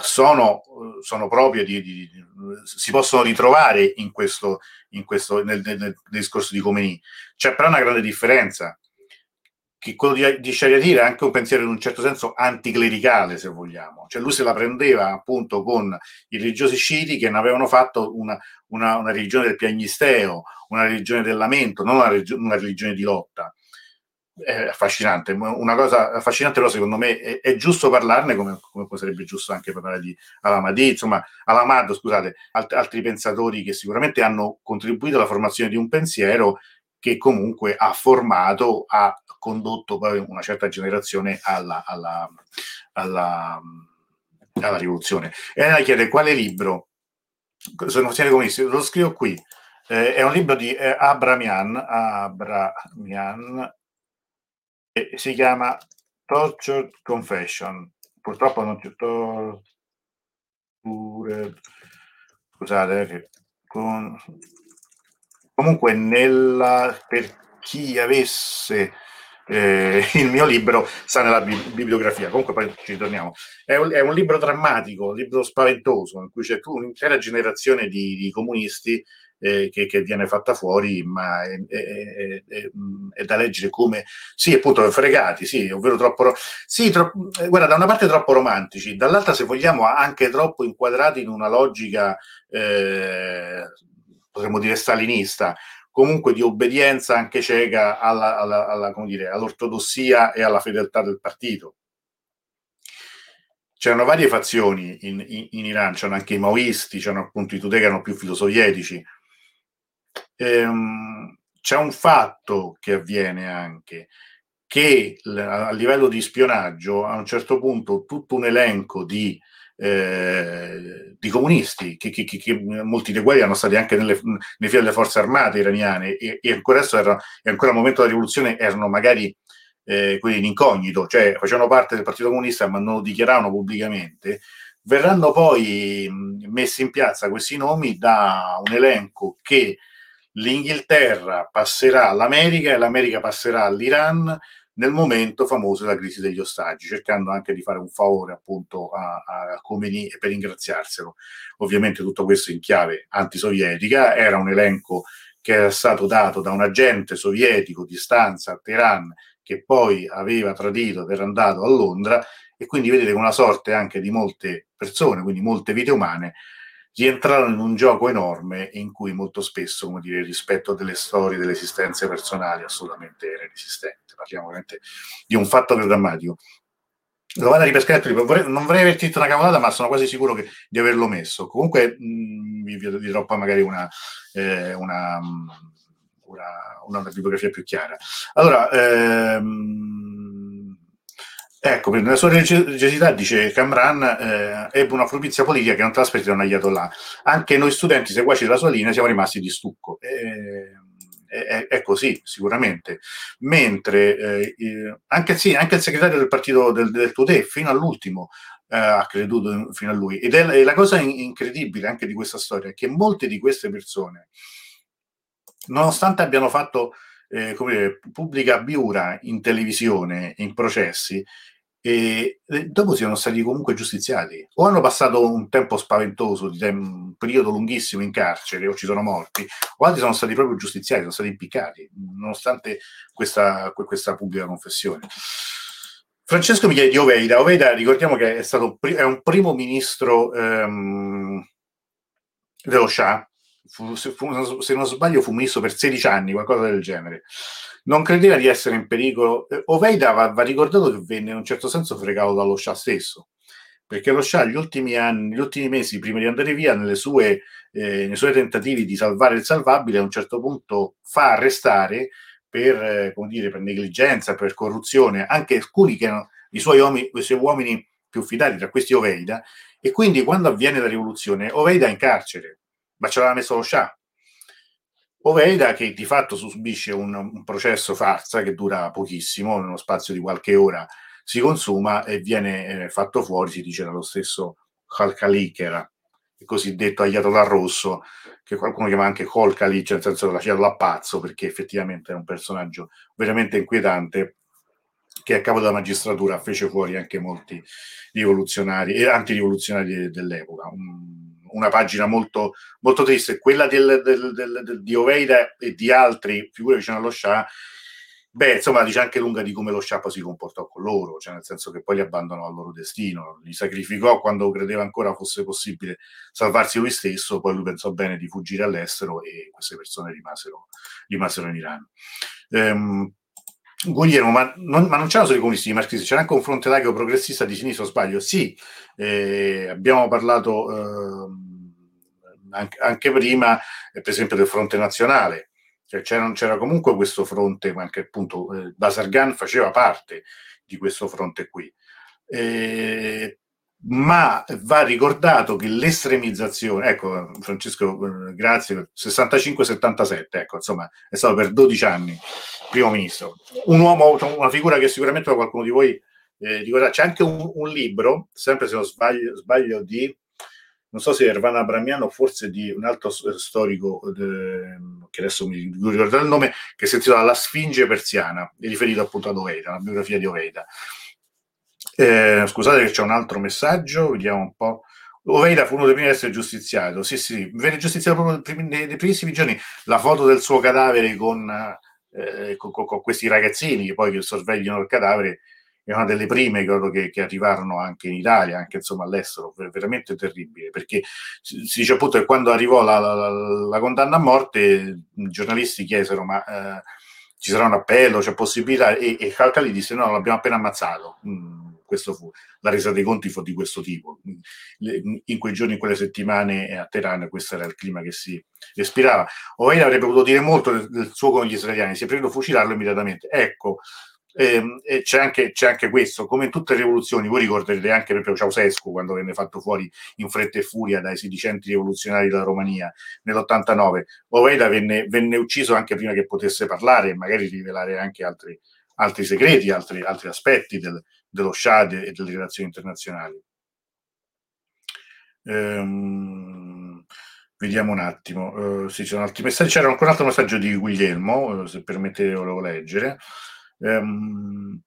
sono, sono proprie di, di, di, si possono ritrovare in questo, in questo nel, nel, nel discorso di Khomeini. C'è però una grande differenza che quello di, di Shariati era anche un pensiero in un certo senso anticlericale, se vogliamo. Cioè lui se la prendeva appunto con i religiosi sciiti che ne avevano fatto una, una, una religione del piagnisteo, una religione del lamento, non una, una religione di lotta. È affascinante, una cosa affascinante però secondo me è, è giusto parlarne come, come, sarebbe giusto anche parlare di Alamadi, insomma Alamad, scusate, alt- altri pensatori che sicuramente hanno contribuito alla formazione di un pensiero che comunque ha formato, ha condotto poi una certa generazione alla, alla, alla, alla rivoluzione. E lei chiede quale libro, sono siete comunisti, lo scrivo qui, eh, è un libro di eh, Abramian, Abramian e si chiama Tortured Confession. Purtroppo non c'è torture, scusate, eh, con, comunque nella, per chi avesse eh, il mio libro sta nella bibliografia. Comunque poi ci torniamo. È un, è un, libro drammatico, un libro spaventoso, in cui c'è un'intera generazione di, di comunisti eh, che, che, viene fatta fuori, ma è, è, è, è, da leggere come, sì, appunto, fregati, sì, ovvero troppo, sì, troppo, eh, guarda, da una parte troppo romantici, dall'altra, se vogliamo, anche troppo inquadrati in una logica, eh, potremmo dire, stalinista, comunque di obbedienza anche cieca alla, alla, alla, dire, all'ortodossia e alla fedeltà del partito. c'erano varie fazioni in, in, in Iran, c'erano anche i maoisti, c'erano appunto i Tudeh che erano più filosovietici. Ehm, c'è un fatto che avviene anche, che a livello di spionaggio a un certo punto tutto un elenco di, eh, di comunisti, che, che, che, molti dei quali erano stati anche nelle, nei file delle forze armate iraniane e, e ancora adesso era, e ancora al momento della rivoluzione erano magari eh, quelli in incognito, cioè facevano parte del Partito Comunista ma non lo dichiaravano pubblicamente, verranno poi messi in piazza questi nomi da un elenco che l'Inghilterra passerà all'America e l'America passerà all'Iran nel momento famoso della crisi degli ostaggi, cercando anche di fare un favore appunto a, a Khomeini per ringraziarselo. Ovviamente tutto questo in chiave antisovietica, era un elenco che era stato dato da un agente sovietico di stanza a Teheran che poi aveva tradito ed era andato a Londra e quindi vedete una sorte anche di molte persone, quindi molte vite umane, rientrarono in un gioco enorme in cui molto spesso, come dire, rispetto delle storie, delle esistenze personali assolutamente era inesistente. Parliamo veramente di un fatto drammatico. Lo vado a ripescare, non vorrei aver detto una cavolata, ma sono quasi sicuro che, di averlo messo. Comunque mh, vi, vi dirò poi magari una, eh, una una, una bibliografia più chiara. Allora, ehm, ecco, nella sua religiosità, dice Camran, eh, ebbe una furbizia politica che non trasferì da un ayatollah. Anche noi studenti seguaci della sua linea siamo rimasti di stucco. Eh, è, è, così, sicuramente. Mentre eh, anche, sì, anche, il segretario del partito del, del Tudè, fino all'ultimo, eh, ha creduto fino a lui. Ed è, è la cosa incredibile anche di questa storia, che molte di queste persone nonostante abbiano fatto eh, come dire, pubblica biura in televisione, in processi, e dopo siano stati comunque giustiziati o hanno passato un tempo spaventoso, un periodo lunghissimo in carcere o ci sono morti, o altri sono stati proprio giustiziati, sono stati impiccati, nonostante questa, questa pubblica confessione. Francesco mi chiede di Oveida. Oveida, ricordiamo che è stato è un primo ministro ehm, dello Shah, fu, fu, se non sbaglio fu ministro per 16 anni, qualcosa del genere. Non credeva di essere in pericolo. Eh, Oveida va, va ricordato che venne in un certo senso fregato dallo Shah stesso, perché lo Shah gli ultimi anni, gli ultimi mesi prima di andare via, sue, eh, nei suoi tentativi di salvare il salvabile, a un certo punto fa arrestare per, eh, dire, per negligenza, per corruzione, anche alcuni che erano i suoi uomini, i suoi uomini più fidati, tra questi Oveida, e quindi quando avviene la rivoluzione, Oveida è in carcere ma ce l'aveva messo lo Shah. Oveida che di fatto subisce un, un, processo farsa che dura pochissimo, nello spazio di qualche ora si consuma e viene eh, fatto fuori, si dice dallo stesso Khalkhali, che era il cosiddetto Ayatollah Rosso, che qualcuno chiama anche Khalkhali, cioè nel senso che la fiala a pazzo, perché effettivamente è un personaggio veramente inquietante che a capo della magistratura fece fuori anche molti rivoluzionari e antirivoluzionari dell'epoca. Un, una pagina molto, molto triste, quella del, del, del, di Oveida e di altri figure vicino allo Shah, beh, insomma, dice anche lunga di come lo Shah poi si comportò con loro, cioè nel senso che poi li abbandonò al loro destino, li sacrificò quando credeva ancora fosse possibile salvarsi lui stesso, poi lui pensò bene di fuggire all'estero e queste persone rimasero, rimasero in Iran. Ehm, Guglielmo, ma non, ma non c'erano solo i comunisti marxisti, c'era anche un fronte laico progressista di sinistra, sbaglio? Sì, eh, abbiamo parlato eh, anche, prima, eh, per esempio, del fronte nazionale, cioè, c'era, c'era, comunque questo fronte, ma anche appunto eh, Basargan faceva parte di questo fronte qui. Eh, ma va ricordato che l'estremizzazione, ecco Francesco, eh, grazie, 65-77, ecco, insomma, è stato per 12 anni primo ministro. Un uomo, una figura che sicuramente qualcuno di voi eh, ricorda. C'è anche un, un, libro, sempre se non sbaglio, sbaglio, di, non so se Ervana Bramiano o forse di un altro storico, de, che adesso mi ricordo il nome, che si intitola La Sfinge Persiana, riferito appunto ad Oveida, la biografia di Oveida. Eh, scusate che c'è un altro messaggio, vediamo un po'. Oveida fu uno dei primi ad essere giustiziato. Sì, sì, venne giustiziato proprio nei, nei primissimi giorni. La foto del suo cadavere con, eh, con, con, questi ragazzini che poi sorvegliano il cadavere è una delle prime credo che, che arrivarono anche in Italia, anche insomma all'estero, veramente terribile, perché si, dice appunto che quando arrivò la, la, la, condanna a morte, i giornalisti chiesero ma eh, ci sarà un appello, c'è possibilità, e, e Calcali disse no, l'abbiamo appena ammazzato. Mm questo fu, la resa dei conti fu di questo tipo. In quei giorni, in quelle settimane a Teheran, questo era il clima che si respirava. Oveida avrebbe potuto dire molto del, del suo con gli israeliani, si è preso fucilarlo immediatamente. Ecco, ehm, c'è, anche, c'è, anche, questo, come in tutte le rivoluzioni, voi ricorderete anche per Ceausescu quando venne fatto fuori in fretta e furia dai sedicenti rivoluzionari della Romania nell'89, Oveida venne, venne ucciso anche prima che potesse parlare e magari rivelare anche altri, altri segreti, altri, altri aspetti del, dello Shah e delle relazioni internazionali. Ehm, vediamo un attimo, uh, sì, altri messaggi. C'era ancora un altro messaggio di Guglielmo, uh, se permettete, volevo leggere. Um,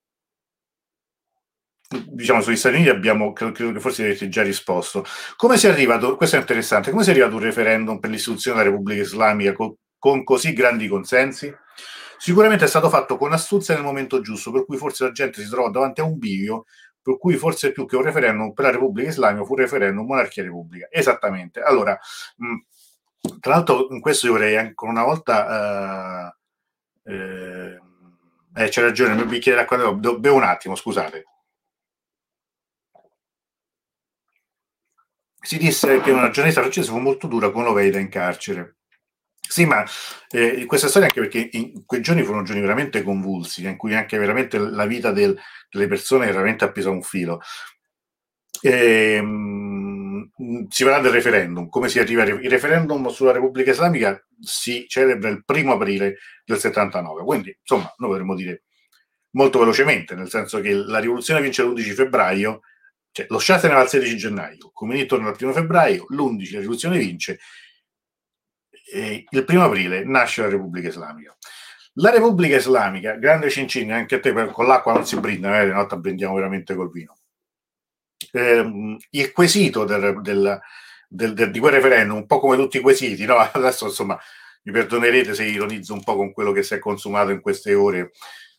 diciamo sugli Stati Uniti abbiamo, credo, che forse avete già risposto. Come si è arrivato, questo è interessante, come si è arrivato un referendum per l'istituzione della Repubblica Islamica con, con così grandi consensi? Sicuramente è stato fatto con astuzia nel momento giusto, per cui forse la gente si trovò davanti a un bivio, per cui forse più che un referendum per la Repubblica Islamica fu un referendum monarchia-repubblica. Esattamente. Allora, mh, tra l'altro in questo io vorrei ancora una volta... Uh, eh, eh, c'è ragione, il mio bicchiere d'acqua bevo un attimo, scusate. Si disse che una giornalista francese fu molto dura con Oveida in carcere. Sì, ma eh, questa storia anche perché in quei giorni furono giorni veramente convulsi, in cui anche veramente la vita del, delle persone era veramente appesa a un filo. Ehm, si parla del referendum. Come si arriva? Il referendum sulla Repubblica Islamica si celebra il primo aprile del 79, quindi insomma noi potremmo dire molto velocemente, nel senso che la rivoluzione vince l'11 febbraio, cioè lo Shah se ne va il 16 gennaio, Khomeini torna il primo febbraio, l'11 la rivoluzione vince, eh, il primo aprile nasce la Repubblica Islamica. La Repubblica Islamica, grande cincin, anche a te con l'acqua non si brinda, eh, notte brindiamo veramente col vino. Eh, il quesito del, del, del, del, di quel referendum, un po' come tutti i quesiti, no? adesso insomma mi perdonerete se ironizzo un po' con quello che si è consumato in queste ore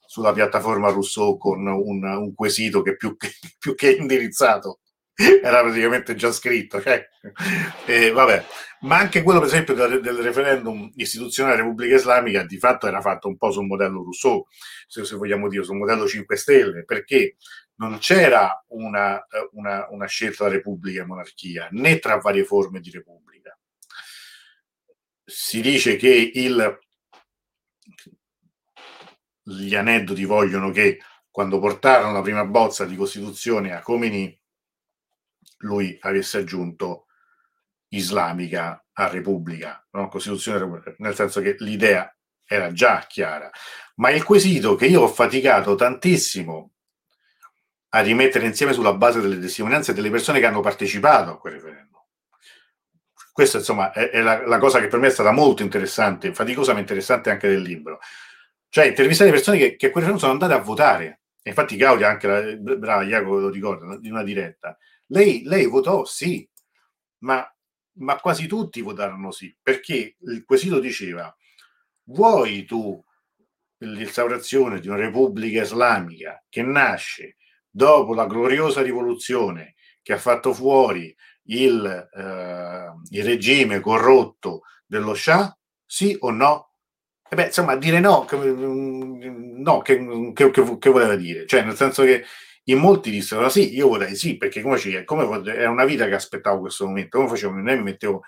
sulla piattaforma Rousseau con un, un quesito che più, che più che indirizzato era praticamente già scritto. Cioè, eh, vabbè. Ma anche quello, per esempio, del, del, referendum istituzionale Repubblica Islamica di fatto era fatto un po' sul modello Rousseau, se, se vogliamo dire, sul modello 5 Stelle, perché non c'era una, una, una scelta tra Repubblica e monarchia, né tra varie forme di Repubblica. Si dice che il, gli aneddoti vogliono che quando portarono la prima bozza di Costituzione a Khomeini, lui avesse aggiunto islamica a repubblica, no? Costituzione nel senso che l'idea era già chiara. Ma il quesito che io ho faticato tantissimo a rimettere insieme sulla base delle testimonianze delle persone che hanno partecipato a quel referendum. Questa, insomma, è, è la, la, cosa che per me è stata molto interessante, faticosa ma interessante anche del libro. Cioè, intervistare persone che, che a quel referendum sono andate a votare. E infatti Claudia, anche la brava Jacopo lo ricorda, di una diretta, lei, lei votò sì, ma, ma quasi tutti votarono sì, perché il quesito diceva, vuoi tu l'instaurazione di una repubblica islamica che nasce dopo la gloriosa rivoluzione che ha fatto fuori il, eh, il regime corrotto dello Shah, sì o no? E beh, insomma, dire no, che, no, che, che, che, voleva dire? Cioè, nel senso che in molti dissero sì, io vorrei sì, perché come, ci, come è una vita che aspettavo questo momento, come facevo? Non mi mettevo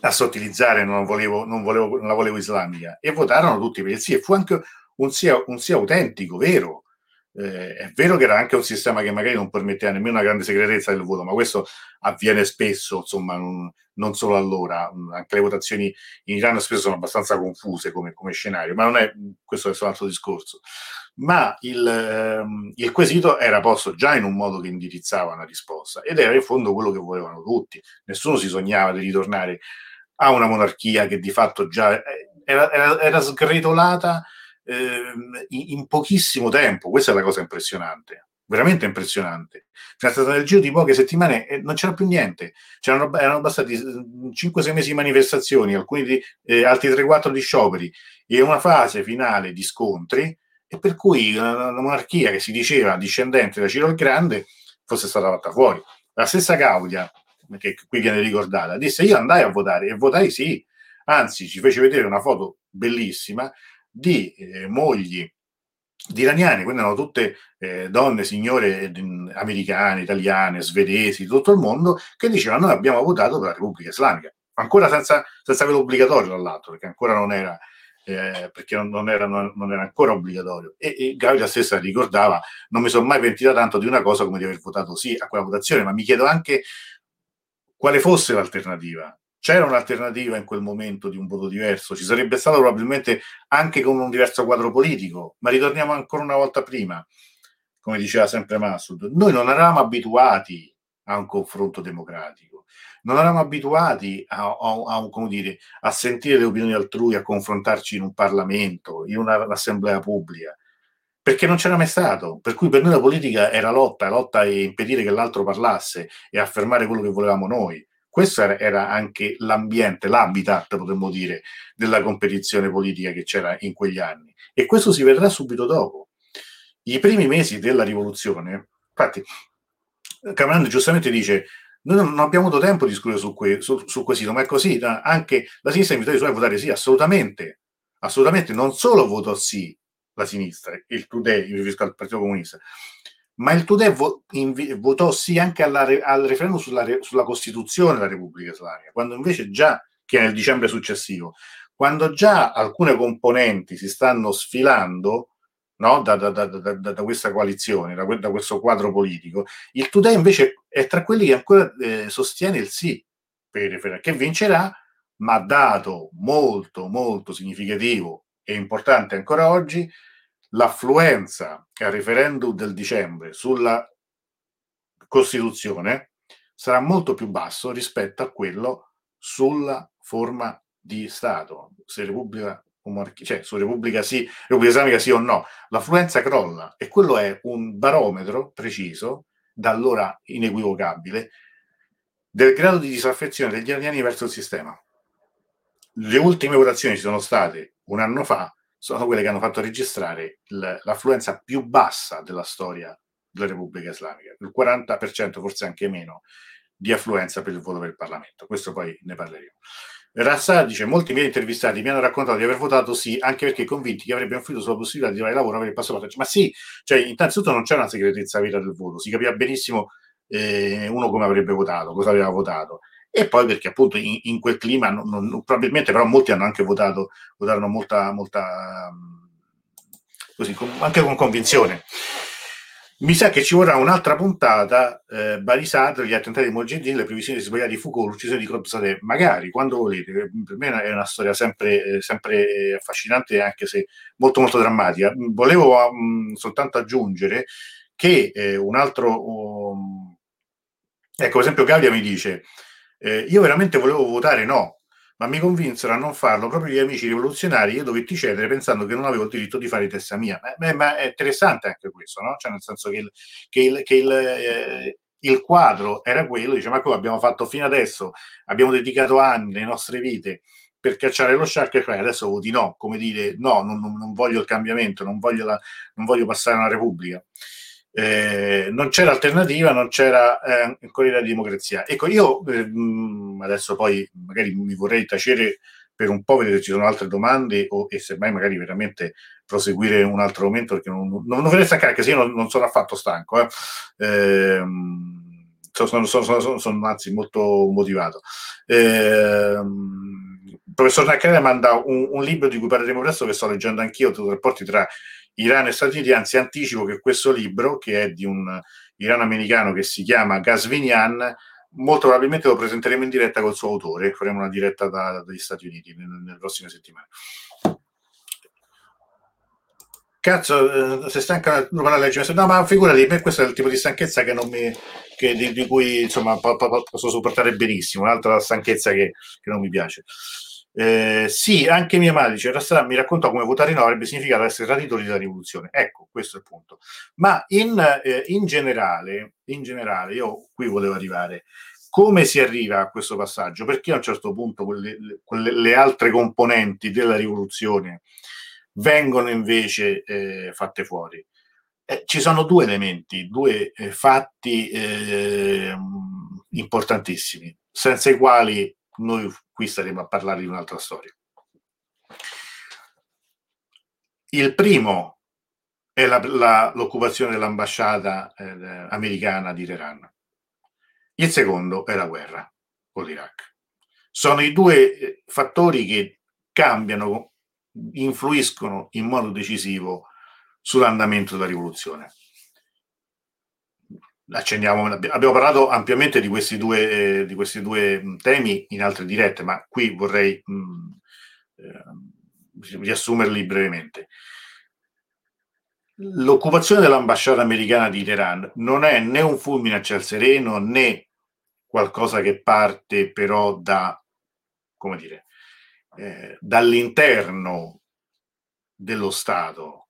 a sottilizzare, non, volevo, non, volevo, non la volevo islamica e votarono tutti per il sì e fu anche un sì, un sì autentico, vero. Eh, è vero che era anche un sistema che magari non permetteva nemmeno una grande segretezza del voto, ma questo avviene spesso, insomma, non, non solo allora, anche le votazioni in Iran spesso sono abbastanza confuse come, come scenario, ma non è questo è un altro discorso ma il, ehm, il, quesito era posto già in un modo che indirizzava una risposta ed era in fondo quello che volevano tutti. Nessuno si sognava di ritornare a una monarchia che di fatto già eh, era, era, era sgretolata eh, in, pochissimo tempo. Questa è la cosa impressionante, veramente impressionante. Nel giro di poche settimane eh, non c'era più niente, C'erano, erano bastati 5-6 mesi di manifestazioni, alcuni di, eh, altri 3-4 di scioperi e una fase finale di scontri e per cui la, monarchia che si diceva discendente da Ciro il Grande fosse stata fatta fuori. La stessa Claudia, che qui viene ricordata, disse io andai a votare e votai sì, anzi ci fece vedere una foto bellissima di eh, mogli di iraniani, quindi erano tutte eh, donne, signore eh, americane, italiane, svedesi, di tutto il mondo, che dicevano noi abbiamo votato per la Repubblica Islamica, ancora senza, senza quello obbligatorio dall'altro, perché ancora non era, eh, perché non era, non era, ancora obbligatorio. E, e Gavia stessa ricordava, non mi sono mai pentita tanto di una cosa come di aver votato sì a quella votazione, ma mi chiedo anche quale fosse l'alternativa. C'era un'alternativa in quel momento di un voto diverso, ci sarebbe stato probabilmente anche con un diverso quadro politico, ma ritorniamo ancora una volta prima, come diceva sempre Massud, noi non eravamo abituati a un confronto democratico, non eravamo abituati a, a, a, dire, a sentire le opinioni altrui, a confrontarci in un Parlamento, in un'assemblea pubblica perché non c'era mai stato. Per cui per noi la politica era lotta, lotta e impedire che l'altro parlasse e affermare quello che volevamo noi. Questo era anche l'ambiente, l'habitat, potremmo dire, della competizione politica che c'era in quegli anni. E questo si vedrà subito dopo. I primi mesi della rivoluzione, infatti, Cameron giustamente dice noi non abbiamo avuto tempo di discutere su, que- su, su questo, ma è così. Anche la sinistra invitò i suoi a votare sì, assolutamente. Assolutamente, non solo votò sì, la sinistra, il Today, al Partito Comunista, ma il Today vo- invi- votò sì anche alla, al referendum sulla, re- sulla, Costituzione della Repubblica Islamica, quando invece già, che è nel dicembre successivo, quando già alcune componenti si stanno sfilando no, da, da, da, da, questa coalizione, da, questo quadro politico, il Today invece è tra quelli che ancora eh, sostiene il sì per il referendum, che vincerà, ma dato molto, molto significativo e importante ancora oggi, l'affluenza al referendum del dicembre sulla Costituzione sarà molto più basso rispetto a quello sulla forma di Stato, se Repubblica o monarchia, cioè su Repubblica sì, Repubblica Islamica sì o no, l'affluenza crolla e quello è un barometro preciso, da allora inequivocabile, del grado di disaffezione degli iraniani verso il sistema. Le ultime votazioni ci sono state un anno fa sono quelle che hanno fatto registrare l'affluenza più bassa della storia della Repubblica Islamica, il 40%, forse anche meno, di affluenza per il voto per il Parlamento. Questo poi ne parleremo. Rassar dice: Molti miei intervistati mi hanno raccontato di aver votato sì, anche perché convinti che avrebbero influito sulla possibilità di trovare lavoro avere il passaporto. Ma sì, cioè, innanzitutto non c'è una segretezza vera del voto, si capiva benissimo eh, uno come avrebbe votato, cosa aveva votato e poi perché appunto in, in quel clima non, non, probabilmente però molti hanno anche votato votarono molta, molta così, con, anche con convinzione mi sa che ci vorrà un'altra puntata eh, Barisadr, gli attentati di Mojahedin, le previsioni sbagliate di Foucault, l'uccisione di Kobzadeh, magari quando volete, per me è una storia sempre, sempre affascinante anche se molto molto drammatica. Volevo um, soltanto aggiungere che eh, un altro um, ecco, per esempio Gavia mi dice eh, io veramente volevo votare no, ma mi convinsero a non farlo proprio gli amici rivoluzionari. Io dovetti cedere pensando che non avevo il diritto di fare testa mia. Ma, ma è interessante anche questo, no? Cioè, nel senso che il, che il, che il, eh, il quadro era quello, dice, ma come abbiamo fatto fino adesso? Abbiamo dedicato anni, le nostre vite per cacciare lo shark e adesso voti no, come dire no, non, non, voglio il cambiamento, non voglio, la, non voglio passare una repubblica eh, non c'era alternativa, non c'era eh, ancora di democrazia. Ecco, io eh, adesso poi magari mi vorrei tacere per un po', vedere se ci sono altre domande o, e semmai magari veramente proseguire un altro momento perché non, non, non vorrei staccare, anche se io non, non sono affatto stanco. Eh. Ehm, sono, sono, sono, sono, anzi molto motivato. Eh, il professor Naccare manda un, un, libro di cui parleremo presto che sto leggendo anch'io, i rapporti tra Iran e Stati Uniti, anzi anticipo che questo libro, che è di un irano-americano che si chiama Gasvinian, molto probabilmente lo presenteremo in diretta col suo autore, faremo una diretta da, dagli Stati Uniti nelle, prossime settimane. Cazzo, eh, se stanca non a leggere, no, ma figurati, per questo è il tipo di stanchezza che non mi, che, di, di, cui insomma po, po, posso sopportare benissimo, un'altra stanchezza che, che non mi piace. Eh, sì, anche mia madre dice, mi raccontò come votare no avrebbe significato essere traditori della rivoluzione. Ecco, questo è il punto. Ma in, eh, in, generale, in generale, io qui volevo arrivare. Come si arriva a questo passaggio? Perché a un certo punto quelle, quelle le altre componenti della rivoluzione vengono invece eh, fatte fuori? Eh, ci sono due elementi, due eh, fatti eh, importantissimi, senza i quali noi qui staremo a parlare di un'altra storia. Il primo è la, la, l'occupazione dell'ambasciata eh, americana di Teheran. Il secondo è la guerra con l'Iraq. Sono i due eh, fattori che cambiano, influiscono in modo decisivo sull'andamento della rivoluzione. Accendiamo, abbiamo parlato ampiamente di questi due, eh, di questi due temi in altre dirette, ma qui vorrei mh, eh, riassumerli brevemente l'occupazione dell'ambasciata americana di Teheran non è né un fulmine a ciel sereno né qualcosa che parte però da, come dire, eh, dall'interno dello Stato.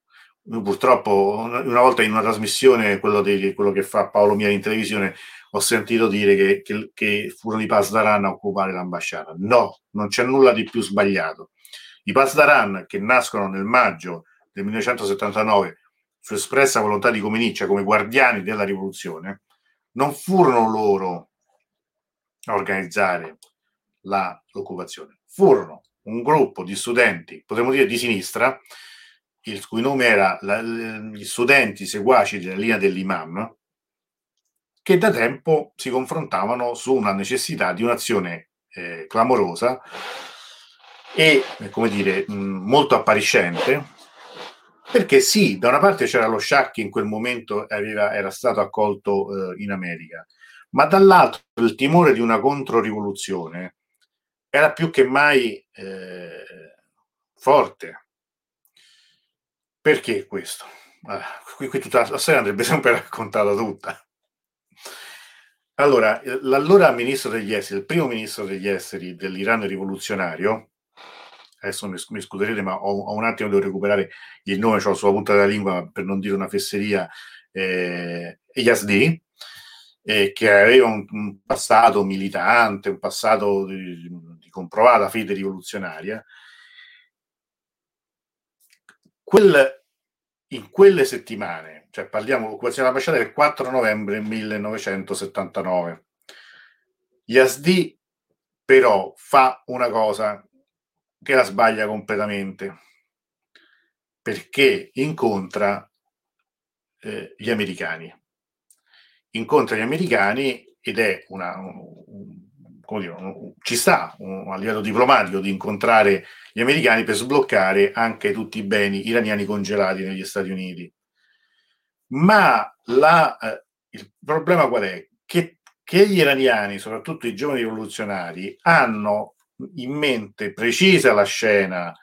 Purtroppo una volta in una trasmissione, quello, di, quello che fa Paolo Mia in televisione, ho sentito dire che, che, che furono i Pasdaran a occupare l'ambasciata. No, non c'è nulla di più sbagliato. I Pasdaran che nascono nel maggio del 1979 su espressa volontà di Cominiccia come guardiani della rivoluzione, non furono loro a organizzare la, l'occupazione, furono un gruppo di studenti, potremmo dire di sinistra, il cui nome era la, gli studenti seguaci della linea dell'imam, che da tempo si confrontavano su una necessità di un'azione eh, clamorosa e, come dire, mh, molto appariscente, perché sì, da una parte c'era lo Shah che in quel momento aveva, era stato accolto eh, in America, ma dall'altro il timore di una controrivoluzione era più che mai eh, forte. Perché questo? Ah, qui, qui, tutta la storia andrebbe sempre raccontata tutta. Allora, l'allora ministro degli esteri, il primo ministro degli esteri dell'Iran rivoluzionario, adesso mi, mi scuserete, ma ho, ho, un attimo, devo recuperare il nome, ho sulla punta della lingua per non dire una fesseria, eh, Yazdi, eh, che aveva un, un, passato militante, un passato di, di comprovata fede rivoluzionaria. Quel, in quelle settimane, cioè parliamo dell'occupazione dell'ambasciata del 4 novembre 1979, Yazdi però fa una cosa che la sbaglia completamente perché incontra eh, gli americani. Incontra gli americani ed è una, un, come dire, ci sta a livello diplomatico di incontrare gli americani per sbloccare anche tutti i beni iraniani congelati negli Stati Uniti. Ma la, eh, il problema qual è? Che, che gli iraniani, soprattutto i giovani rivoluzionari, hanno in mente precisa la scena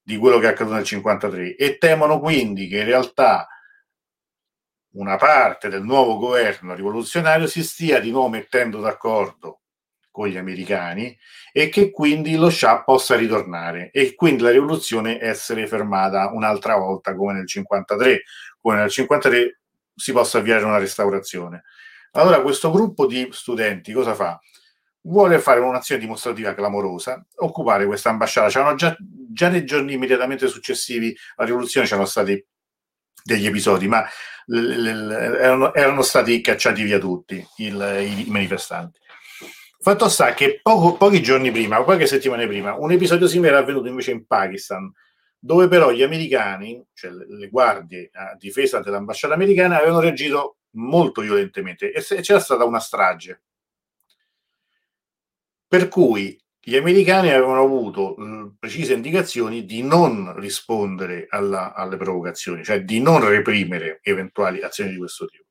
di quello che è accaduto nel 53 e temono quindi che in realtà una parte del nuovo governo rivoluzionario si stia di nuovo mettendo d'accordo con gli americani e che quindi lo Shah possa ritornare e quindi la rivoluzione essere fermata un'altra volta come nel 53, come nel 53 si possa avviare una restaurazione. Allora questo gruppo di studenti cosa fa? vuole fare un'azione dimostrativa clamorosa, occupare questa ambasciata. C'erano già, già nei giorni immediatamente successivi alla rivoluzione c'erano stati degli episodi, ma l- l- erano, erano, stati cacciati via tutti il, i manifestanti. Fatto sta che poco, pochi giorni prima, qualche settimana prima, un episodio simile era avvenuto invece in Pakistan, dove però gli americani, cioè le guardie a difesa dell'ambasciata americana, avevano reagito molto violentemente e c'era stata una strage per cui gli americani avevano avuto precise indicazioni di non rispondere alla, alle provocazioni, cioè di non reprimere eventuali azioni di questo tipo.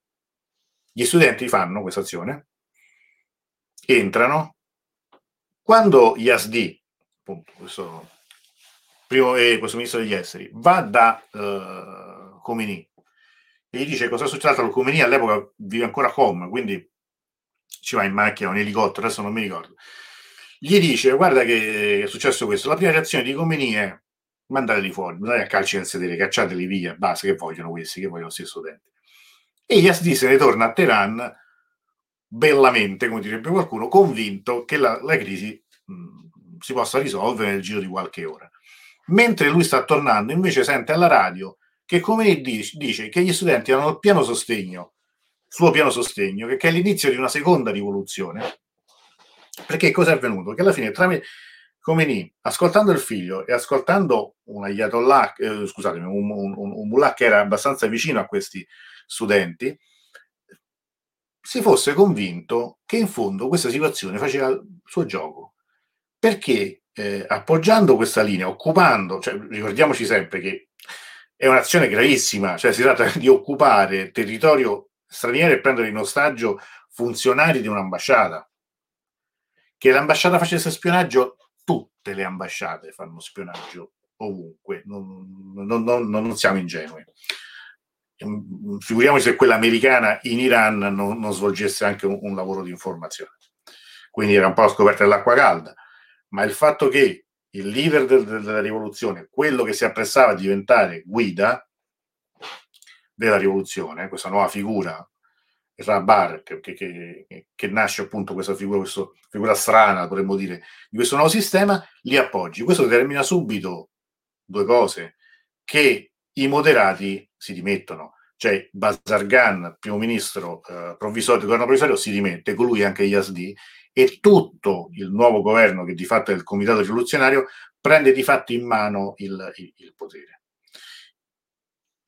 Gli studenti fanno questa azione, entrano, quando Yasdi, appunto, questo, primo, eh, questo ministro degli esteri, va da uh, Khomeini e gli dice cosa è successo al Khomeini, all'epoca vive ancora a Com, quindi ci va in macchina, un elicottero, adesso non mi ricordo. Gli dice guarda che è successo questo, la prima reazione di Comeni è mandateli fuori, mandate a calci nel sedere, cacciateli via, basta, che vogliono questi, che vogliono questi studenti. E Yazdi se ne torna a Teheran bellamente, come direbbe qualcuno, convinto che la, la crisi mh, si possa risolvere nel giro di qualche ora. Mentre lui sta tornando, invece sente alla radio che come dice, dice che gli studenti hanno il pieno sostegno, suo pieno sostegno, che, che è l'inizio di una seconda rivoluzione perché cosa è avvenuto? Che alla fine tramite, Khomeini, ascoltando il figlio e ascoltando un ayatollah, eh, scusatemi, un, un, un, un mullah che era abbastanza vicino a questi studenti, si fosse convinto che in fondo questa situazione faceva il suo gioco. Perché eh, appoggiando questa linea, occupando, cioè, ricordiamoci sempre che è un'azione gravissima, cioè si tratta di occupare territorio straniero e prendere in ostaggio funzionari di un'ambasciata. Che l'ambasciata facesse spionaggio, tutte le ambasciate fanno spionaggio ovunque, non, non, non, non siamo ingenui. Ehm, figuriamoci se quella americana in Iran non, non svolgesse anche un, un, lavoro di informazione. Quindi era un po' scoperta dell'acqua calda, ma il fatto che il leader del, della rivoluzione, quello che si appressava a diventare guida della rivoluzione, questa nuova figura, Rabar, che, che, che, che, nasce appunto questa figura, questa figura strana, potremmo dire, di questo nuovo sistema, li appoggi. Questo determina subito due cose, che i moderati si dimettono, cioè Bazargan, primo ministro eh, provvisorio, governo provvisorio, si dimette, con lui anche Yazdi, e tutto il nuovo governo, che di fatto è il comitato rivoluzionario, prende di fatto in mano il, il, il potere.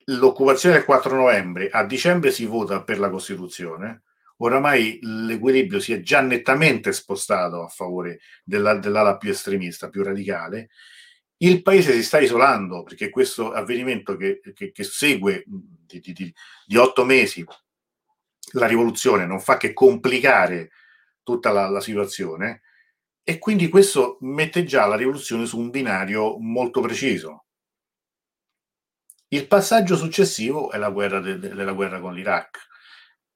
L'occupazione del 4 novembre, a dicembre si vota per la Costituzione, oramai l'equilibrio si è già nettamente spostato a favore della, dell'ala più estremista, più radicale, il paese si sta isolando perché questo avvenimento che, che, che segue di, di, di, otto mesi la rivoluzione non fa che complicare tutta la, la situazione e quindi questo mette già la rivoluzione su un binario molto preciso. Il passaggio successivo è la guerra, de, de, della guerra con l'Iraq.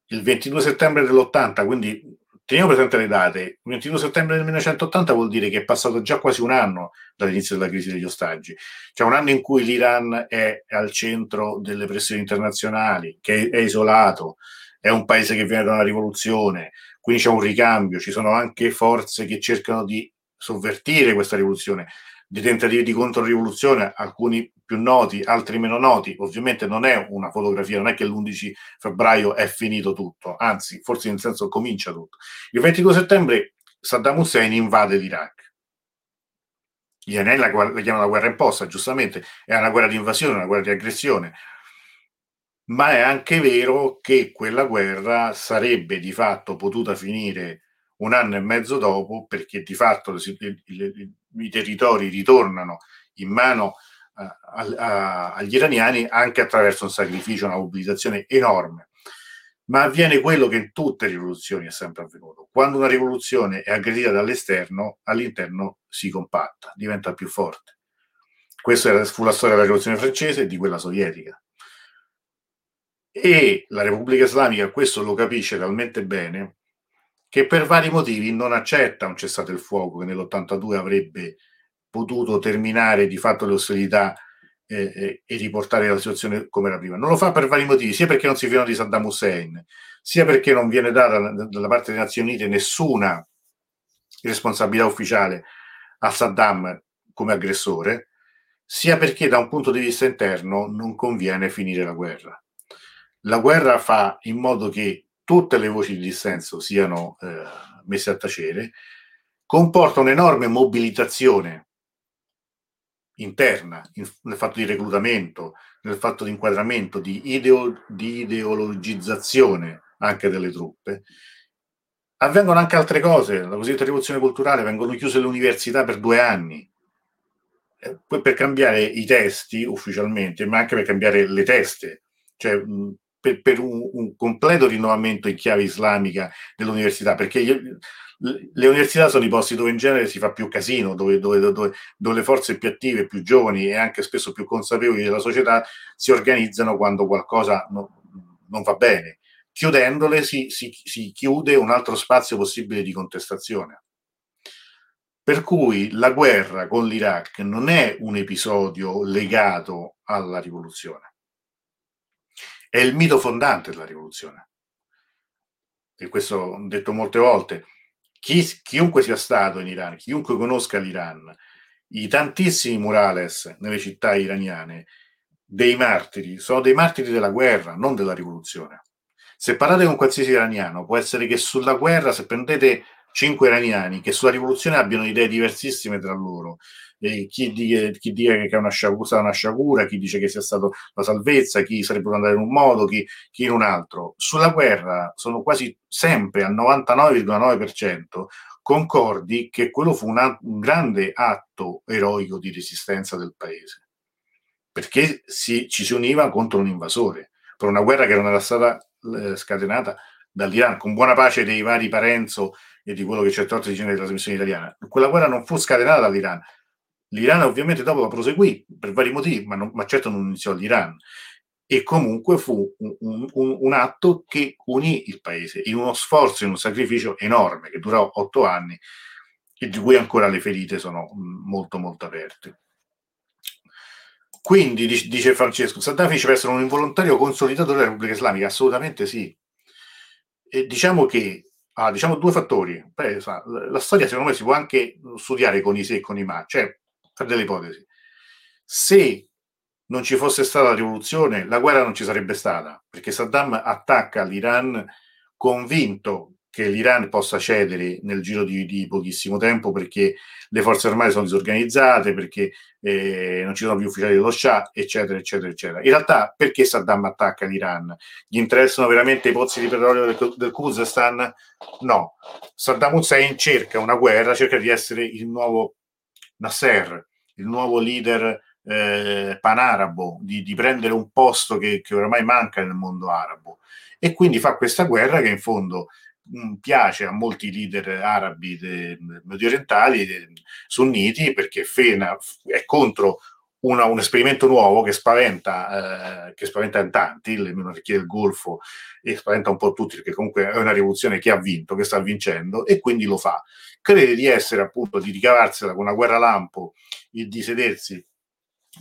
Il 22 settembre dell'80, quindi Teniamo presente le date. Il 21 settembre del 1980 vuol dire che è passato già quasi un anno dall'inizio della crisi degli ostaggi. C'è un anno in cui l'Iran è al centro delle pressioni internazionali, che è isolato, è un paese che viene da una rivoluzione, quindi c'è un ricambio, ci sono anche forze che cercano di sovvertire questa rivoluzione di tentativi di controrivoluzione, alcuni più noti, altri meno noti. Ovviamente non è una fotografia, non è che l'11 febbraio è finito tutto, anzi, forse in senso comincia tutto. Il 22 settembre Saddam Hussein invade l'Iraq. Iraniani la, chiamano la guerra imposta, giustamente, è una guerra di invasione, una guerra di aggressione, ma è anche vero che quella guerra sarebbe di fatto potuta finire un anno e mezzo dopo, perché di fatto i, i, i territori ritornano in mano uh, a, a, agli iraniani anche attraverso un sacrificio, una mobilitazione enorme. Ma avviene quello che in tutte le rivoluzioni è sempre avvenuto. Quando una rivoluzione è aggredita dall'esterno, all'interno si compatta, diventa più forte. Questa fu la storia della rivoluzione francese e di quella sovietica. E la Repubblica Islamica questo lo capisce talmente bene che per vari motivi non accetta un cessate il fuoco che nell'82 avrebbe potuto terminare di fatto le ostilità eh, eh, e riportare la situazione come era prima. Non lo fa per vari motivi, sia perché non si fiano di Saddam Hussein, sia perché non viene data dalla parte delle Nazioni Unite nessuna responsabilità ufficiale a Saddam come aggressore, sia perché da un punto di vista interno non conviene finire la guerra. La guerra fa in modo che tutte le voci di dissenso siano eh, messe a tacere, comporta un'enorme mobilitazione interna in, nel fatto di reclutamento, nel fatto di inquadramento, di, ideo, di ideologizzazione anche delle truppe. Avvengono anche altre cose, la cosiddetta rivoluzione culturale, vengono chiuse le università per due anni, eh, per cambiare i testi ufficialmente, ma anche per cambiare le teste. Cioè, mh, per, per un, un, completo rinnovamento in chiave islamica dell'università, perché gli, le università sono i posti dove in genere si fa più casino, dove, dove, dove, dove, le forze più attive, più giovani e anche spesso più consapevoli della società si organizzano quando qualcosa no, non va bene. Chiudendole si, si, si chiude un altro spazio possibile di contestazione. Per cui la guerra con l'Iraq non è un episodio legato alla rivoluzione è il mito fondante della rivoluzione. E questo ho detto molte volte. Chi, chiunque sia stato in Iran, chiunque conosca l'Iran, i tantissimi murales nelle città iraniane dei martiri sono dei martiri della guerra, non della rivoluzione. Se parlate con qualsiasi iraniano, può essere che sulla guerra, se prendete cinque iraniani che sulla rivoluzione abbiano idee diversissime tra loro, eh, chi, dice, chi dice che è una sciagura, una sciagura, chi dice che sia stata la salvezza, chi sarebbe andare in un modo, chi, chi in un altro. Sulla guerra sono quasi sempre al 99,9% concordi che quello fu una, un grande atto eroico di resistenza del paese, perché si, ci si univa contro un invasore, per una guerra che non era stata eh, scatenata dall'Iran, con buona pace dei vari Parenzo e di quello che certe volte dice nelle trasmissioni italiane. Quella guerra non fu scatenata dall'Iran. L'Iran ovviamente dopo la proseguì per vari motivi, ma, non, ma certo non iniziò l'Iran. E comunque fu un, un, un, atto che unì il paese in uno sforzo, in un sacrificio enorme che durò otto anni e di cui ancora le ferite sono molto molto aperte. Quindi, dice Francesco, Saddam finisce per essere un involontario consolidatore della Repubblica Islamica? Assolutamente sì. E diciamo che ha diciamo due fattori. Beh, la storia secondo me si può anche studiare con i se e con i ma, cioè per delle ipotesi. Se non ci fosse stata la rivoluzione, la guerra non ci sarebbe stata, perché Saddam attacca l'Iran convinto che l'Iran possa cedere nel giro di, di, pochissimo tempo perché le forze armate sono disorganizzate, perché eh, non ci sono più ufficiali dello Shah, eccetera, eccetera, eccetera. In realtà, perché Saddam attacca l'Iran? Gli interessano veramente i pozzi di petrolio del, del Kurdistan? No. Saddam Hussein cerca una guerra, cerca di essere il nuovo Nasser, il nuovo leader eh, panarabo, di, di, prendere un posto che, che oramai manca nel mondo arabo. E quindi fa questa guerra che in fondo Mm, piace a molti leader arabi medio orientali, sunniti, perché Fena è contro una, un esperimento nuovo che spaventa, eh, che spaventa in tanti, le monarchie del Golfo, e spaventa un po' tutti, perché comunque è una rivoluzione che ha vinto, che sta vincendo, e quindi lo fa. Crede di essere appunto, di ricavarsela con una guerra lampo, di sedersi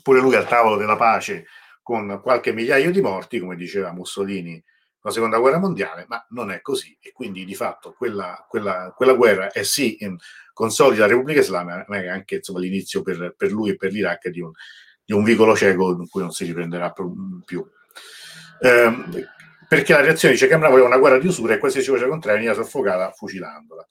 pure lui al tavolo della pace con qualche migliaio di morti, come diceva Mussolini la seconda guerra mondiale, ma non è così e quindi di fatto quella, quella, quella guerra è sì in, consolida la Repubblica Islamica, ma anche insomma, l'inizio per, per, lui e per l'Iraq di un, di un vicolo cieco in cui non si riprenderà più. Eh, perché la reazione dice che Camera voleva una guerra di usura e qualsiasi voce contraria veniva soffocata fucilandola.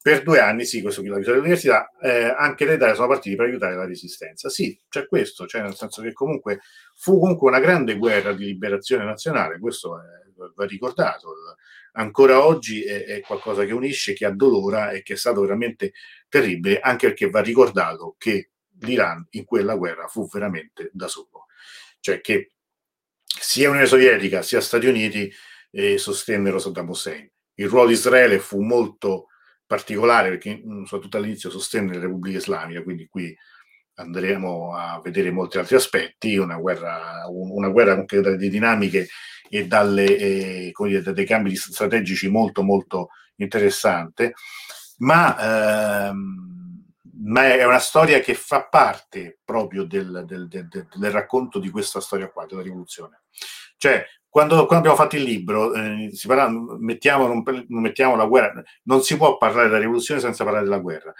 Per due anni, sì, questo qui la vittoria dell'università, eh, anche l'Italia sono partiti per aiutare la resistenza. Sì, c'è questo, cioè nel senso che comunque fu comunque una grande guerra di liberazione nazionale, questo va ricordato. Ancora oggi è, è, qualcosa che unisce, che addolora e che è stato veramente terribile, anche perché va ricordato che l'Iran in quella guerra fu veramente da solo. Cioè che sia Unione Sovietica sia Stati Uniti eh, sostennero Saddam Hussein. Il ruolo di Israele fu molto particolare perché mm, soprattutto all'inizio sostenne la Repubblica Islamica, quindi qui andremo a vedere molti altri aspetti, una guerra, una guerra dalle dinamiche e dalle, eh, dire, da dei cambi strategici molto molto interessante, ma, ehm, ma, è una storia che fa parte proprio del, del, del, del, racconto di questa storia qua, della rivoluzione. Cioè, quando, quando abbiamo fatto il libro, eh, parla, mettiamo, non, non mettiamo la guerra, non si può parlare della rivoluzione senza parlare della guerra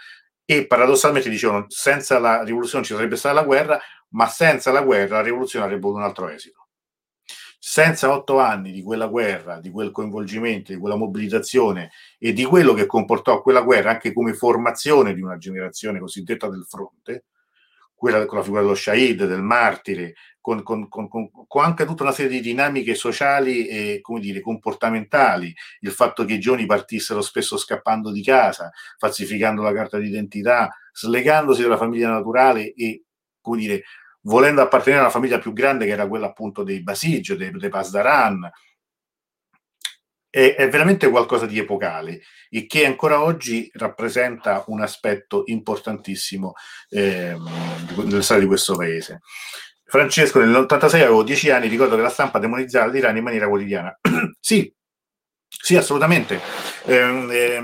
e paradossalmente dicevano senza la rivoluzione ci sarebbe stata la guerra, ma senza la guerra la rivoluzione avrebbe avuto un altro esito. Senza otto anni di quella guerra, di quel coinvolgimento, di quella mobilitazione e di quello che comportò quella guerra anche come formazione di una generazione cosiddetta del fronte, quella con la figura dello Shahid, del martire, con, con, con, con, anche tutta una serie di dinamiche sociali e come dire, comportamentali, il fatto che i giovani partissero spesso scappando di casa, falsificando la carta d'identità, slegandosi dalla famiglia naturale e come dire, volendo appartenere a una famiglia più grande che era quella appunto dei Basij, dei, dei Pasdaran, è, è, veramente qualcosa di epocale e che ancora oggi rappresenta un aspetto importantissimo eh, nella storia di questo paese. Francesco, nell'86 avevo 10 anni, ricordo che la stampa demonizzava l'Iran in maniera quotidiana. sì, sì, assolutamente. Eh, eh,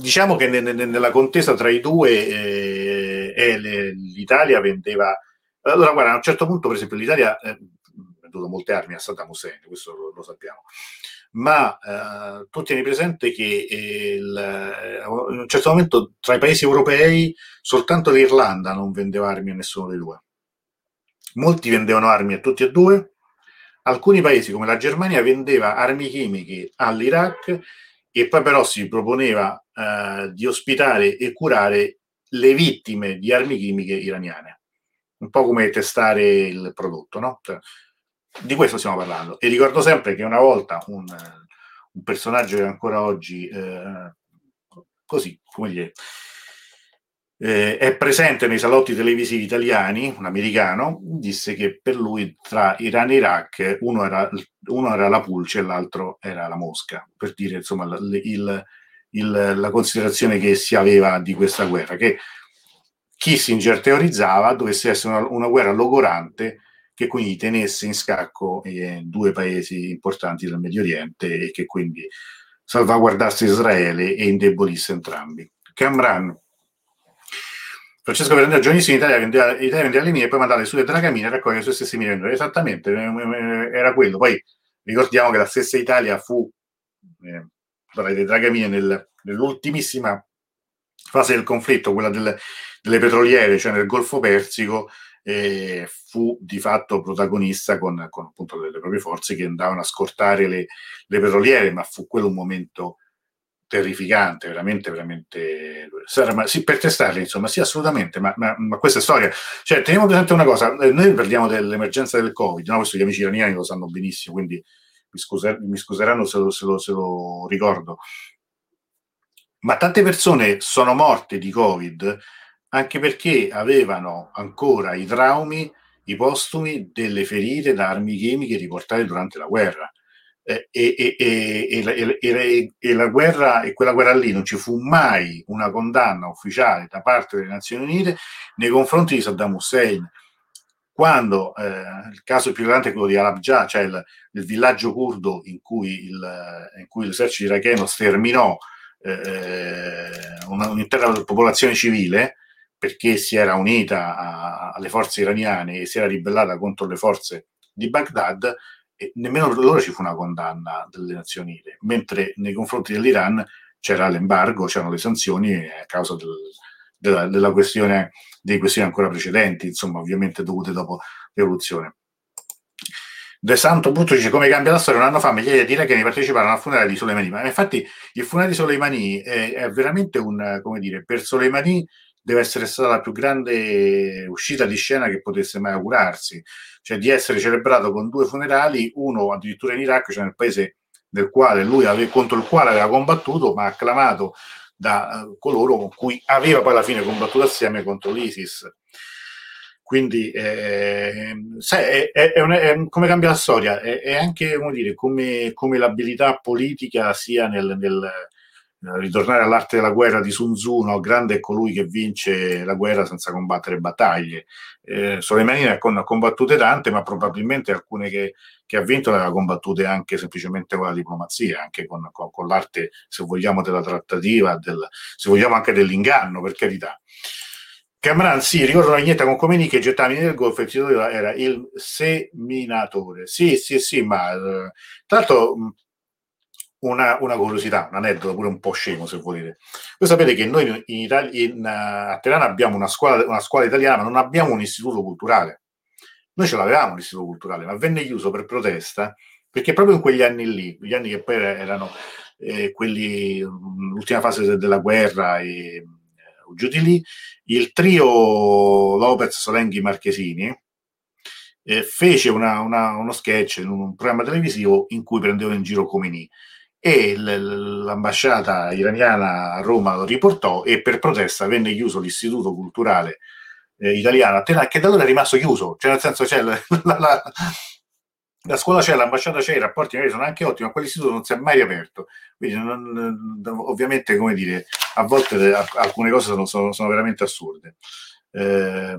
diciamo che ne, ne, nella contesa tra i due eh, l'Italia vendeva... Allora, guarda, a un certo punto, per esempio, l'Italia ha venduto molte armi a Saddam Hussein, questo lo, lo sappiamo ma eh, tu tieni presente che il, eh, in un certo momento tra i paesi europei soltanto l'Irlanda non vendeva armi a nessuno dei due. Molti vendevano armi a tutti e due, alcuni paesi come la Germania vendeva armi chimiche all'Iraq e poi però si proponeva eh, di ospitare e curare le vittime di armi chimiche iraniane. Un po' come testare il prodotto, no? Cioè, di questo stiamo parlando. E ricordo sempre che una volta un, un personaggio che ancora oggi, eh, così, come dire, eh, è presente nei salotti televisivi italiani, un americano, disse che per lui tra Iran e Iraq uno era, uno era la pulce e l'altro era la mosca, per dire insomma il, il, la considerazione che si aveva di questa guerra, che Kissinger teorizzava dovesse essere una, una guerra logorante che quindi tenesse in scacco eh, due paesi importanti del Medio Oriente e che quindi salvaguardasse Israele e indebolisse entrambi. Camran Francesco Verandino giovanissimo in Italia vendeva, Italia vendeva le mine e poi mandava le sue dragamine a raccogliere le sue stesse mine esattamente eh, eh, era quello. Poi ricordiamo che la stessa Italia fu eh, delle dragamine nel, nell'ultimissima fase del conflitto quella del, delle petroliere cioè nel Golfo Persico eh, fu di fatto protagonista con, con appunto le, le, proprie forze che andavano a scortare le, le petroliere ma fu quello un momento terrificante, veramente, veramente. Ma sì, per testarli, insomma, sì, assolutamente, ma, ma, ma, questa è storia. Cioè, teniamo presente una cosa: eh, noi parliamo dell'emergenza del Covid, no? questo gli amici iraniani lo sanno benissimo, quindi mi, scuser- mi scuseranno se lo, se, lo, se lo ricordo. Ma tante persone sono morte di Covid anche perché avevano ancora i traumi, i postumi delle ferite da armi chimiche riportate durante la guerra. Eh, e, e, e, e, la guerra e quella guerra lì non ci fu mai una condanna ufficiale da parte delle Nazioni Unite nei confronti di Saddam Hussein. Quando eh, il caso più grande è quello di Alabja, cioè il, il villaggio curdo in cui, in cui l'esercito iracheno sterminò eh, un'intera popolazione civile perché si era unita a, alle forze iraniane e si era ribellata contro le forze di Baghdad, e nemmeno loro ci fu una condanna delle Nazioni Unite, mentre nei confronti dell'Iran c'era l'embargo, c'erano le sanzioni a causa del, della, della questione, delle questioni ancora precedenti, insomma, ovviamente dovute dopo l'evoluzione. De Santo Brutto dice come cambia la storia. Un anno fa migliaia di iracheni parteciparono al funerale di Soleimani. Ma infatti il funerale di Soleimani è, è veramente un, come dire, per Soleimani deve essere stata la più grande uscita di scena che potesse mai augurarsi, cioè di essere celebrato con due funerali, uno addirittura in Iraq, cioè nel paese ave, contro il quale aveva combattuto, ma acclamato da uh, coloro con cui aveva poi alla fine combattuto assieme contro l'ISIS. Quindi, eh, sai, è, è, è, una, è, come cambia la storia, è, anche come, dire, come, come l'abilità politica sia nel, nel ritornare all'arte della guerra di Sun Tzu, no? grande è colui che vince la guerra senza combattere battaglie. Eh, Soleimani ne ha combattute tante, ma probabilmente alcune che, che, ha vinto le ha combattute anche semplicemente con la diplomazia, anche con, con, con l'arte, se vogliamo, della trattativa, del, se vogliamo anche dell'inganno, per carità. Camran, sì, ricordo una vignetta con Comeni che gettava nel golfo e il titolo era il seminatore. Sì, sì, sì, ma eh, tra l'altro una, una, curiosità, un aneddoto pure un po' scemo se volete. Voi sapete che noi in Italia, in, a Tirana abbiamo una scuola, una scuola italiana, ma non abbiamo un istituto culturale. Noi ce l'avevamo l'istituto culturale, ma venne chiuso per protesta perché proprio in quegli anni lì, gli anni che poi erano eh, quelli, l'ultima fase della guerra e eh, giù di lì, il trio Lopez, Solenghi, Marchesini eh, fece una, una, uno sketch in un programma televisivo in cui prendevano in giro Comini e l'ambasciata iraniana a Roma lo riportò e per protesta venne chiuso l'istituto culturale eh, italiano a Teheran che da allora è rimasto chiuso, cioè nel senso c'è la, la, la, la scuola c'è, l'ambasciata c'è, i rapporti sono anche ottimi, ma quell'istituto non si è mai riaperto. Quindi non, ovviamente, come dire, a volte alcune cose sono, sono, sono veramente assurde. Eh,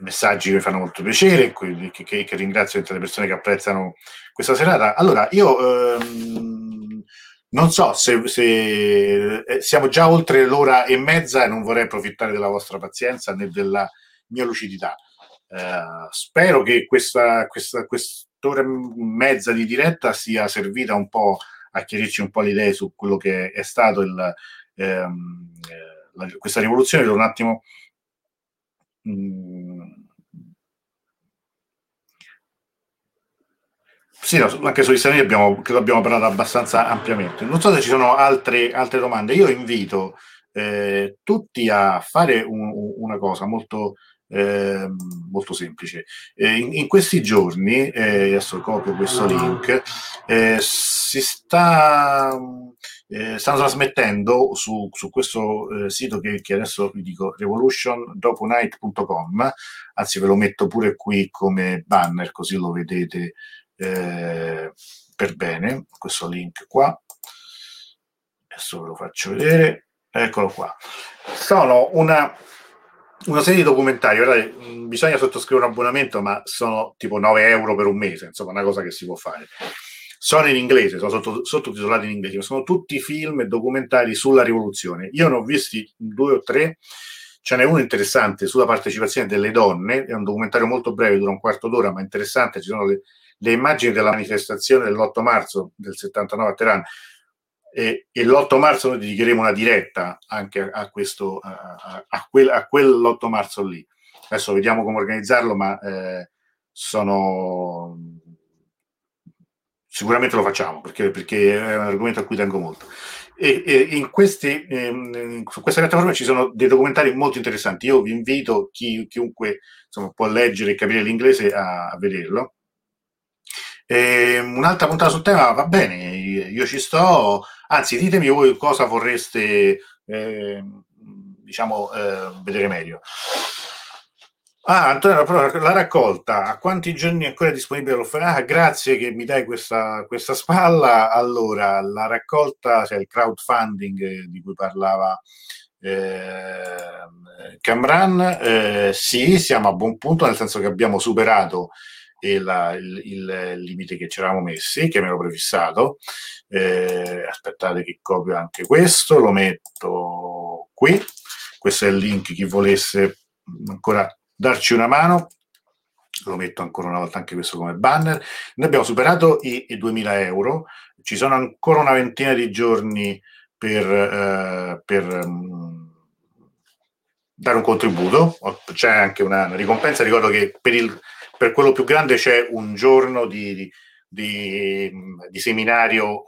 messaggi che mi fanno molto piacere, che, che, che ringrazio tutte le persone che apprezzano questa serata. Allora, io ehm, non so se, se eh, siamo già oltre l'ora e mezza e non vorrei approfittare della vostra pazienza né della mia lucidità. Eh, spero che questa, questa quest'ora e mezza di diretta sia servita un po' a chiarirci un po' le idee su quello che è stato il, ehm, eh, la, questa rivoluzione. Un attimo. Mh, sì, no, anche sugli Uniti abbiamo, credo abbiamo parlato abbastanza ampiamente. Non so se ci sono altre, altre domande. Io invito eh, tutti a fare un, una cosa molto, eh, molto semplice. Eh, in, in, questi giorni, eh, adesso copio questo link, eh, si sta, eh, stanno trasmettendo su, su questo sito che, che, adesso vi dico, revolutiondopounight.com, anzi ve lo metto pure qui come banner così lo vedete eh, per bene, questo link qua, adesso ve lo faccio vedere, eccolo qua. Sono una, una serie di documentari, guardate, bisogna sottoscrivere un abbonamento, ma sono tipo 9 euro per un mese, insomma, una cosa che si può fare. Sono in inglese, sono sotto, sottotitolati in inglese, sono tutti film e documentari sulla rivoluzione. Io ne ho visti due o tre, Ce n'è uno interessante sulla partecipazione delle donne, è un documentario molto breve, dura un quarto d'ora, ma interessante, ci sono le, le immagini della manifestazione dell'8 marzo del 79 a Teheran e, e l'8 marzo noi dedicheremo una diretta anche a, a questo, a, a, quel, a quell'8 marzo lì. Adesso vediamo come organizzarlo, ma eh, sono sicuramente lo facciamo perché, perché, è un argomento a cui tengo molto. E, e in questi, ehm, su questa piattaforma ci sono dei documentari molto interessanti. Io vi invito chi, chiunque insomma, può leggere e capire l'inglese a, a vederlo. E un'altra puntata sul tema va bene, io ci sto, anzi ditemi voi cosa vorreste eh, diciamo eh, vedere meglio. Ah, Antonio, la raccolta, a quanti giorni è ancora disponibile l'offerta? Ah, grazie che mi dai questa, questa spalla. Allora, la raccolta, cioè il crowdfunding di cui parlava eh, Camran, eh, sì, siamo a buon punto, nel senso che abbiamo superato la, il, il, limite che ci eravamo messi, che mi ero prefissato. Eh, aspettate che copio anche questo, lo metto qui. Questo è il link, chi volesse ancora darci una mano, lo metto ancora una volta anche questo come banner. Noi abbiamo superato i, i 2000 euro, ci sono ancora una ventina di giorni per, eh, per um, dare un contributo, c'è anche una ricompensa, ricordo che per il per quello più grande c'è un giorno di, di, di, seminario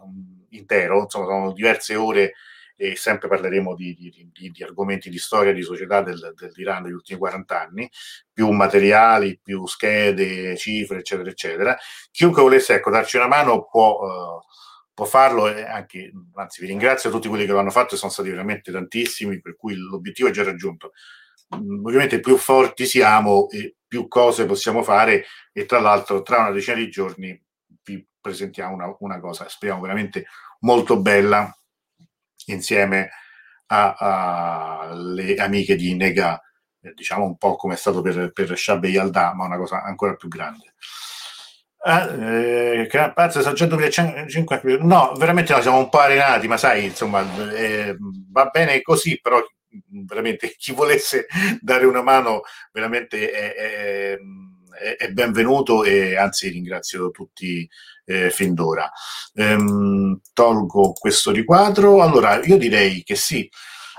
intero, insomma sono diverse ore e sempre parleremo di, di, di, argomenti di storia, di società del, dell'Iran degli ultimi 40 anni, più materiali, più schede, cifre, eccetera, eccetera. Chiunque volesse ecco, darci una mano può, uh, può farlo, e anche, anzi vi ringrazio tutti quelli che l'hanno fatto sono stati veramente tantissimi, per cui l'obiettivo è già raggiunto. Ovviamente più forti siamo e più cose possiamo fare e tra l'altro tra una decina di giorni vi presentiamo una, una cosa, speriamo veramente molto bella insieme alle amiche di Nega, eh, diciamo un po' come è stato per, per Shabbe Yalda, ma una cosa ancora più grande. Eh, che pazzo, sono già 2005 no, veramente no, siamo un po' arenati, ma sai, insomma, eh, va bene così, però veramente chi volesse dare una mano veramente è, è, è benvenuto e anzi ringrazio tutti eh, fin d'ora. Ehm, tolgo questo riquadro. Allora, io direi che sì,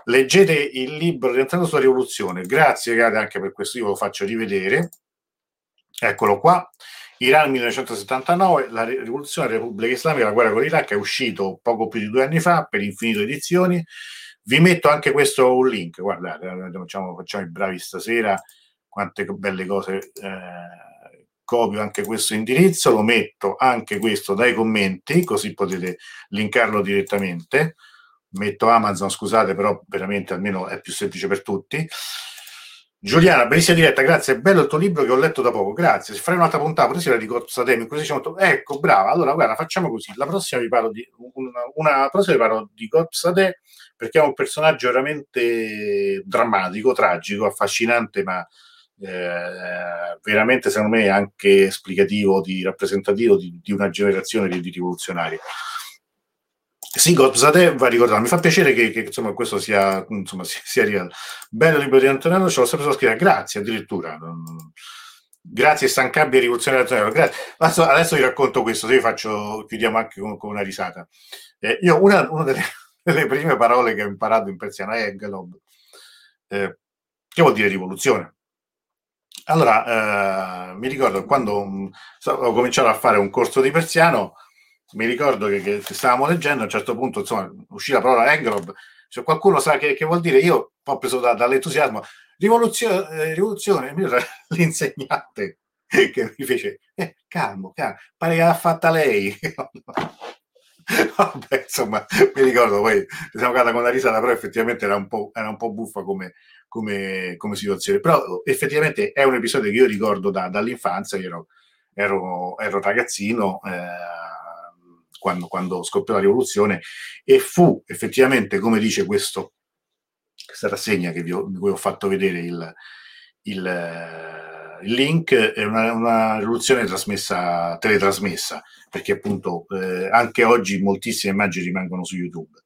leggete il libro Rientrando sulla rivoluzione. Grazie, Gade, anche per questo io lo faccio rivedere. Eccolo qua. Iran 1979, la rivoluzione della Repubblica Islamica, la guerra con l'Iraq è uscito poco più di due anni fa per infinite edizioni vi metto anche questo un link, guardate, facciamo, facciamo i bravi stasera, quante belle cose. Eh, copio anche questo indirizzo, lo metto anche questo dai commenti, così potete linkarlo direttamente. Metto Amazon, scusate, però veramente almeno è più semplice per tutti. Giuliana, bellissima diretta, grazie. È bello il tuo libro che ho letto da poco, grazie. Se fai un'altra puntata, potessi la di Corsademi, così molto... Ecco, brava. Allora, guarda, facciamo così. La prossima vi parlo di una, una prossima vi parlo di Gotzade perché è un personaggio veramente drammatico, tragico, affascinante, ma eh, veramente secondo me anche esplicativo, di, rappresentativo di, di una generazione di, di rivoluzionari. Sì, Godzade va ricordato. Mi fa piacere che, che insomma, questo sia, insomma, sia reale. Bello libro di Antonello, ce l'ho sempre scrivere. Grazie addirittura. Grazie, stancabile rivoluzionario Antonello. Grazie. Adesso, adesso, vi racconto questo, se vi faccio, chiudiamo anche con, con una risata. Eh, io una, una delle, delle, prime parole che ho imparato in persiano Englob, eh, che vuol dire rivoluzione. allora, eh, mi ricordo quando mh, ho cominciato a fare un corso di persiano, mi ricordo che, che, stavamo leggendo, a un certo punto, insomma, uscì la parola Engrob, se qualcuno sa che, che vuol dire, io ho preso da, dall'entusiasmo, rivoluzione, eh, rivoluzione, l'insegnante che mi fece, eh, calmo, calmo, pare che l'ha fatta lei. Vabbè, insomma, mi ricordo poi siamo cagata con la risata, però effettivamente era un po', era un po buffa come, come, come, situazione. Però effettivamente è un episodio che io ricordo da, dall'infanzia, io ero, ero, ero ragazzino eh, quando, quando scoppiò la rivoluzione e fu effettivamente, come dice questo, questa rassegna che vi ho, di cui ho fatto vedere il, il il link è una, una rivoluzione trasmessa, teletrasmessa, perché appunto eh, anche oggi moltissime immagini rimangono su YouTube.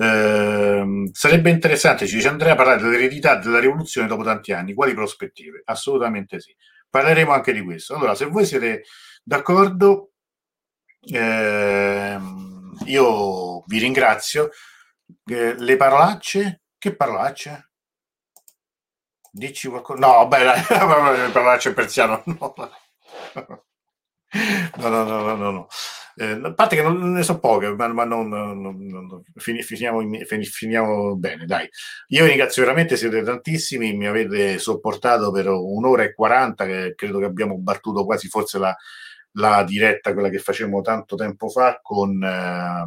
Eh, sarebbe interessante, ci dice Andrea, parlare dell'eredità della rivoluzione dopo tanti anni. Quali prospettive? Assolutamente sì. Parleremo anche di questo. Allora, se voi siete d'accordo, eh, io vi ringrazio. Eh, le parolacce? Che parolacce? Dici qualcosa? No, beh, dai, parolacce persiano. No, no, no, no, no. no. Eh, a parte che non, ne so poche, ma, ma non, non, non finiamo, finiamo, bene, dai. Io vi ringrazio veramente, siete tantissimi, mi avete sopportato per un'ora e quaranta, che credo che abbiamo battuto quasi forse la, la diretta, quella che facevamo tanto tempo fa con eh,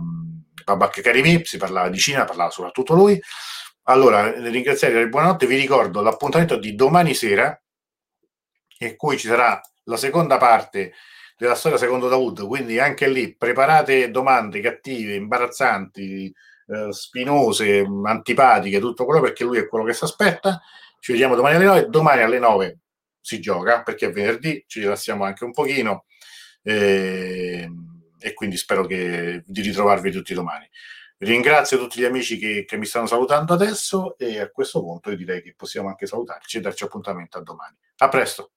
Babak Karimi, si parlava di Cina, parlava soprattutto lui. Allora, ringraziare e buonanotte, vi ricordo l'appuntamento di domani sera, in cui ci sarà la seconda parte della storia secondo Dawood, quindi anche lì preparate domande cattive, imbarazzanti, eh, spinose, antipatiche, tutto quello perché lui è quello che si aspetta. Ci vediamo domani alle 9. Domani alle 9 si gioca perché è venerdì, ci rilassiamo anche un pochino eh, e quindi spero che, di ritrovarvi tutti domani. Ringrazio tutti gli amici che, che mi stanno salutando adesso e a questo punto io direi che possiamo anche salutarci e darci appuntamento a domani. A presto!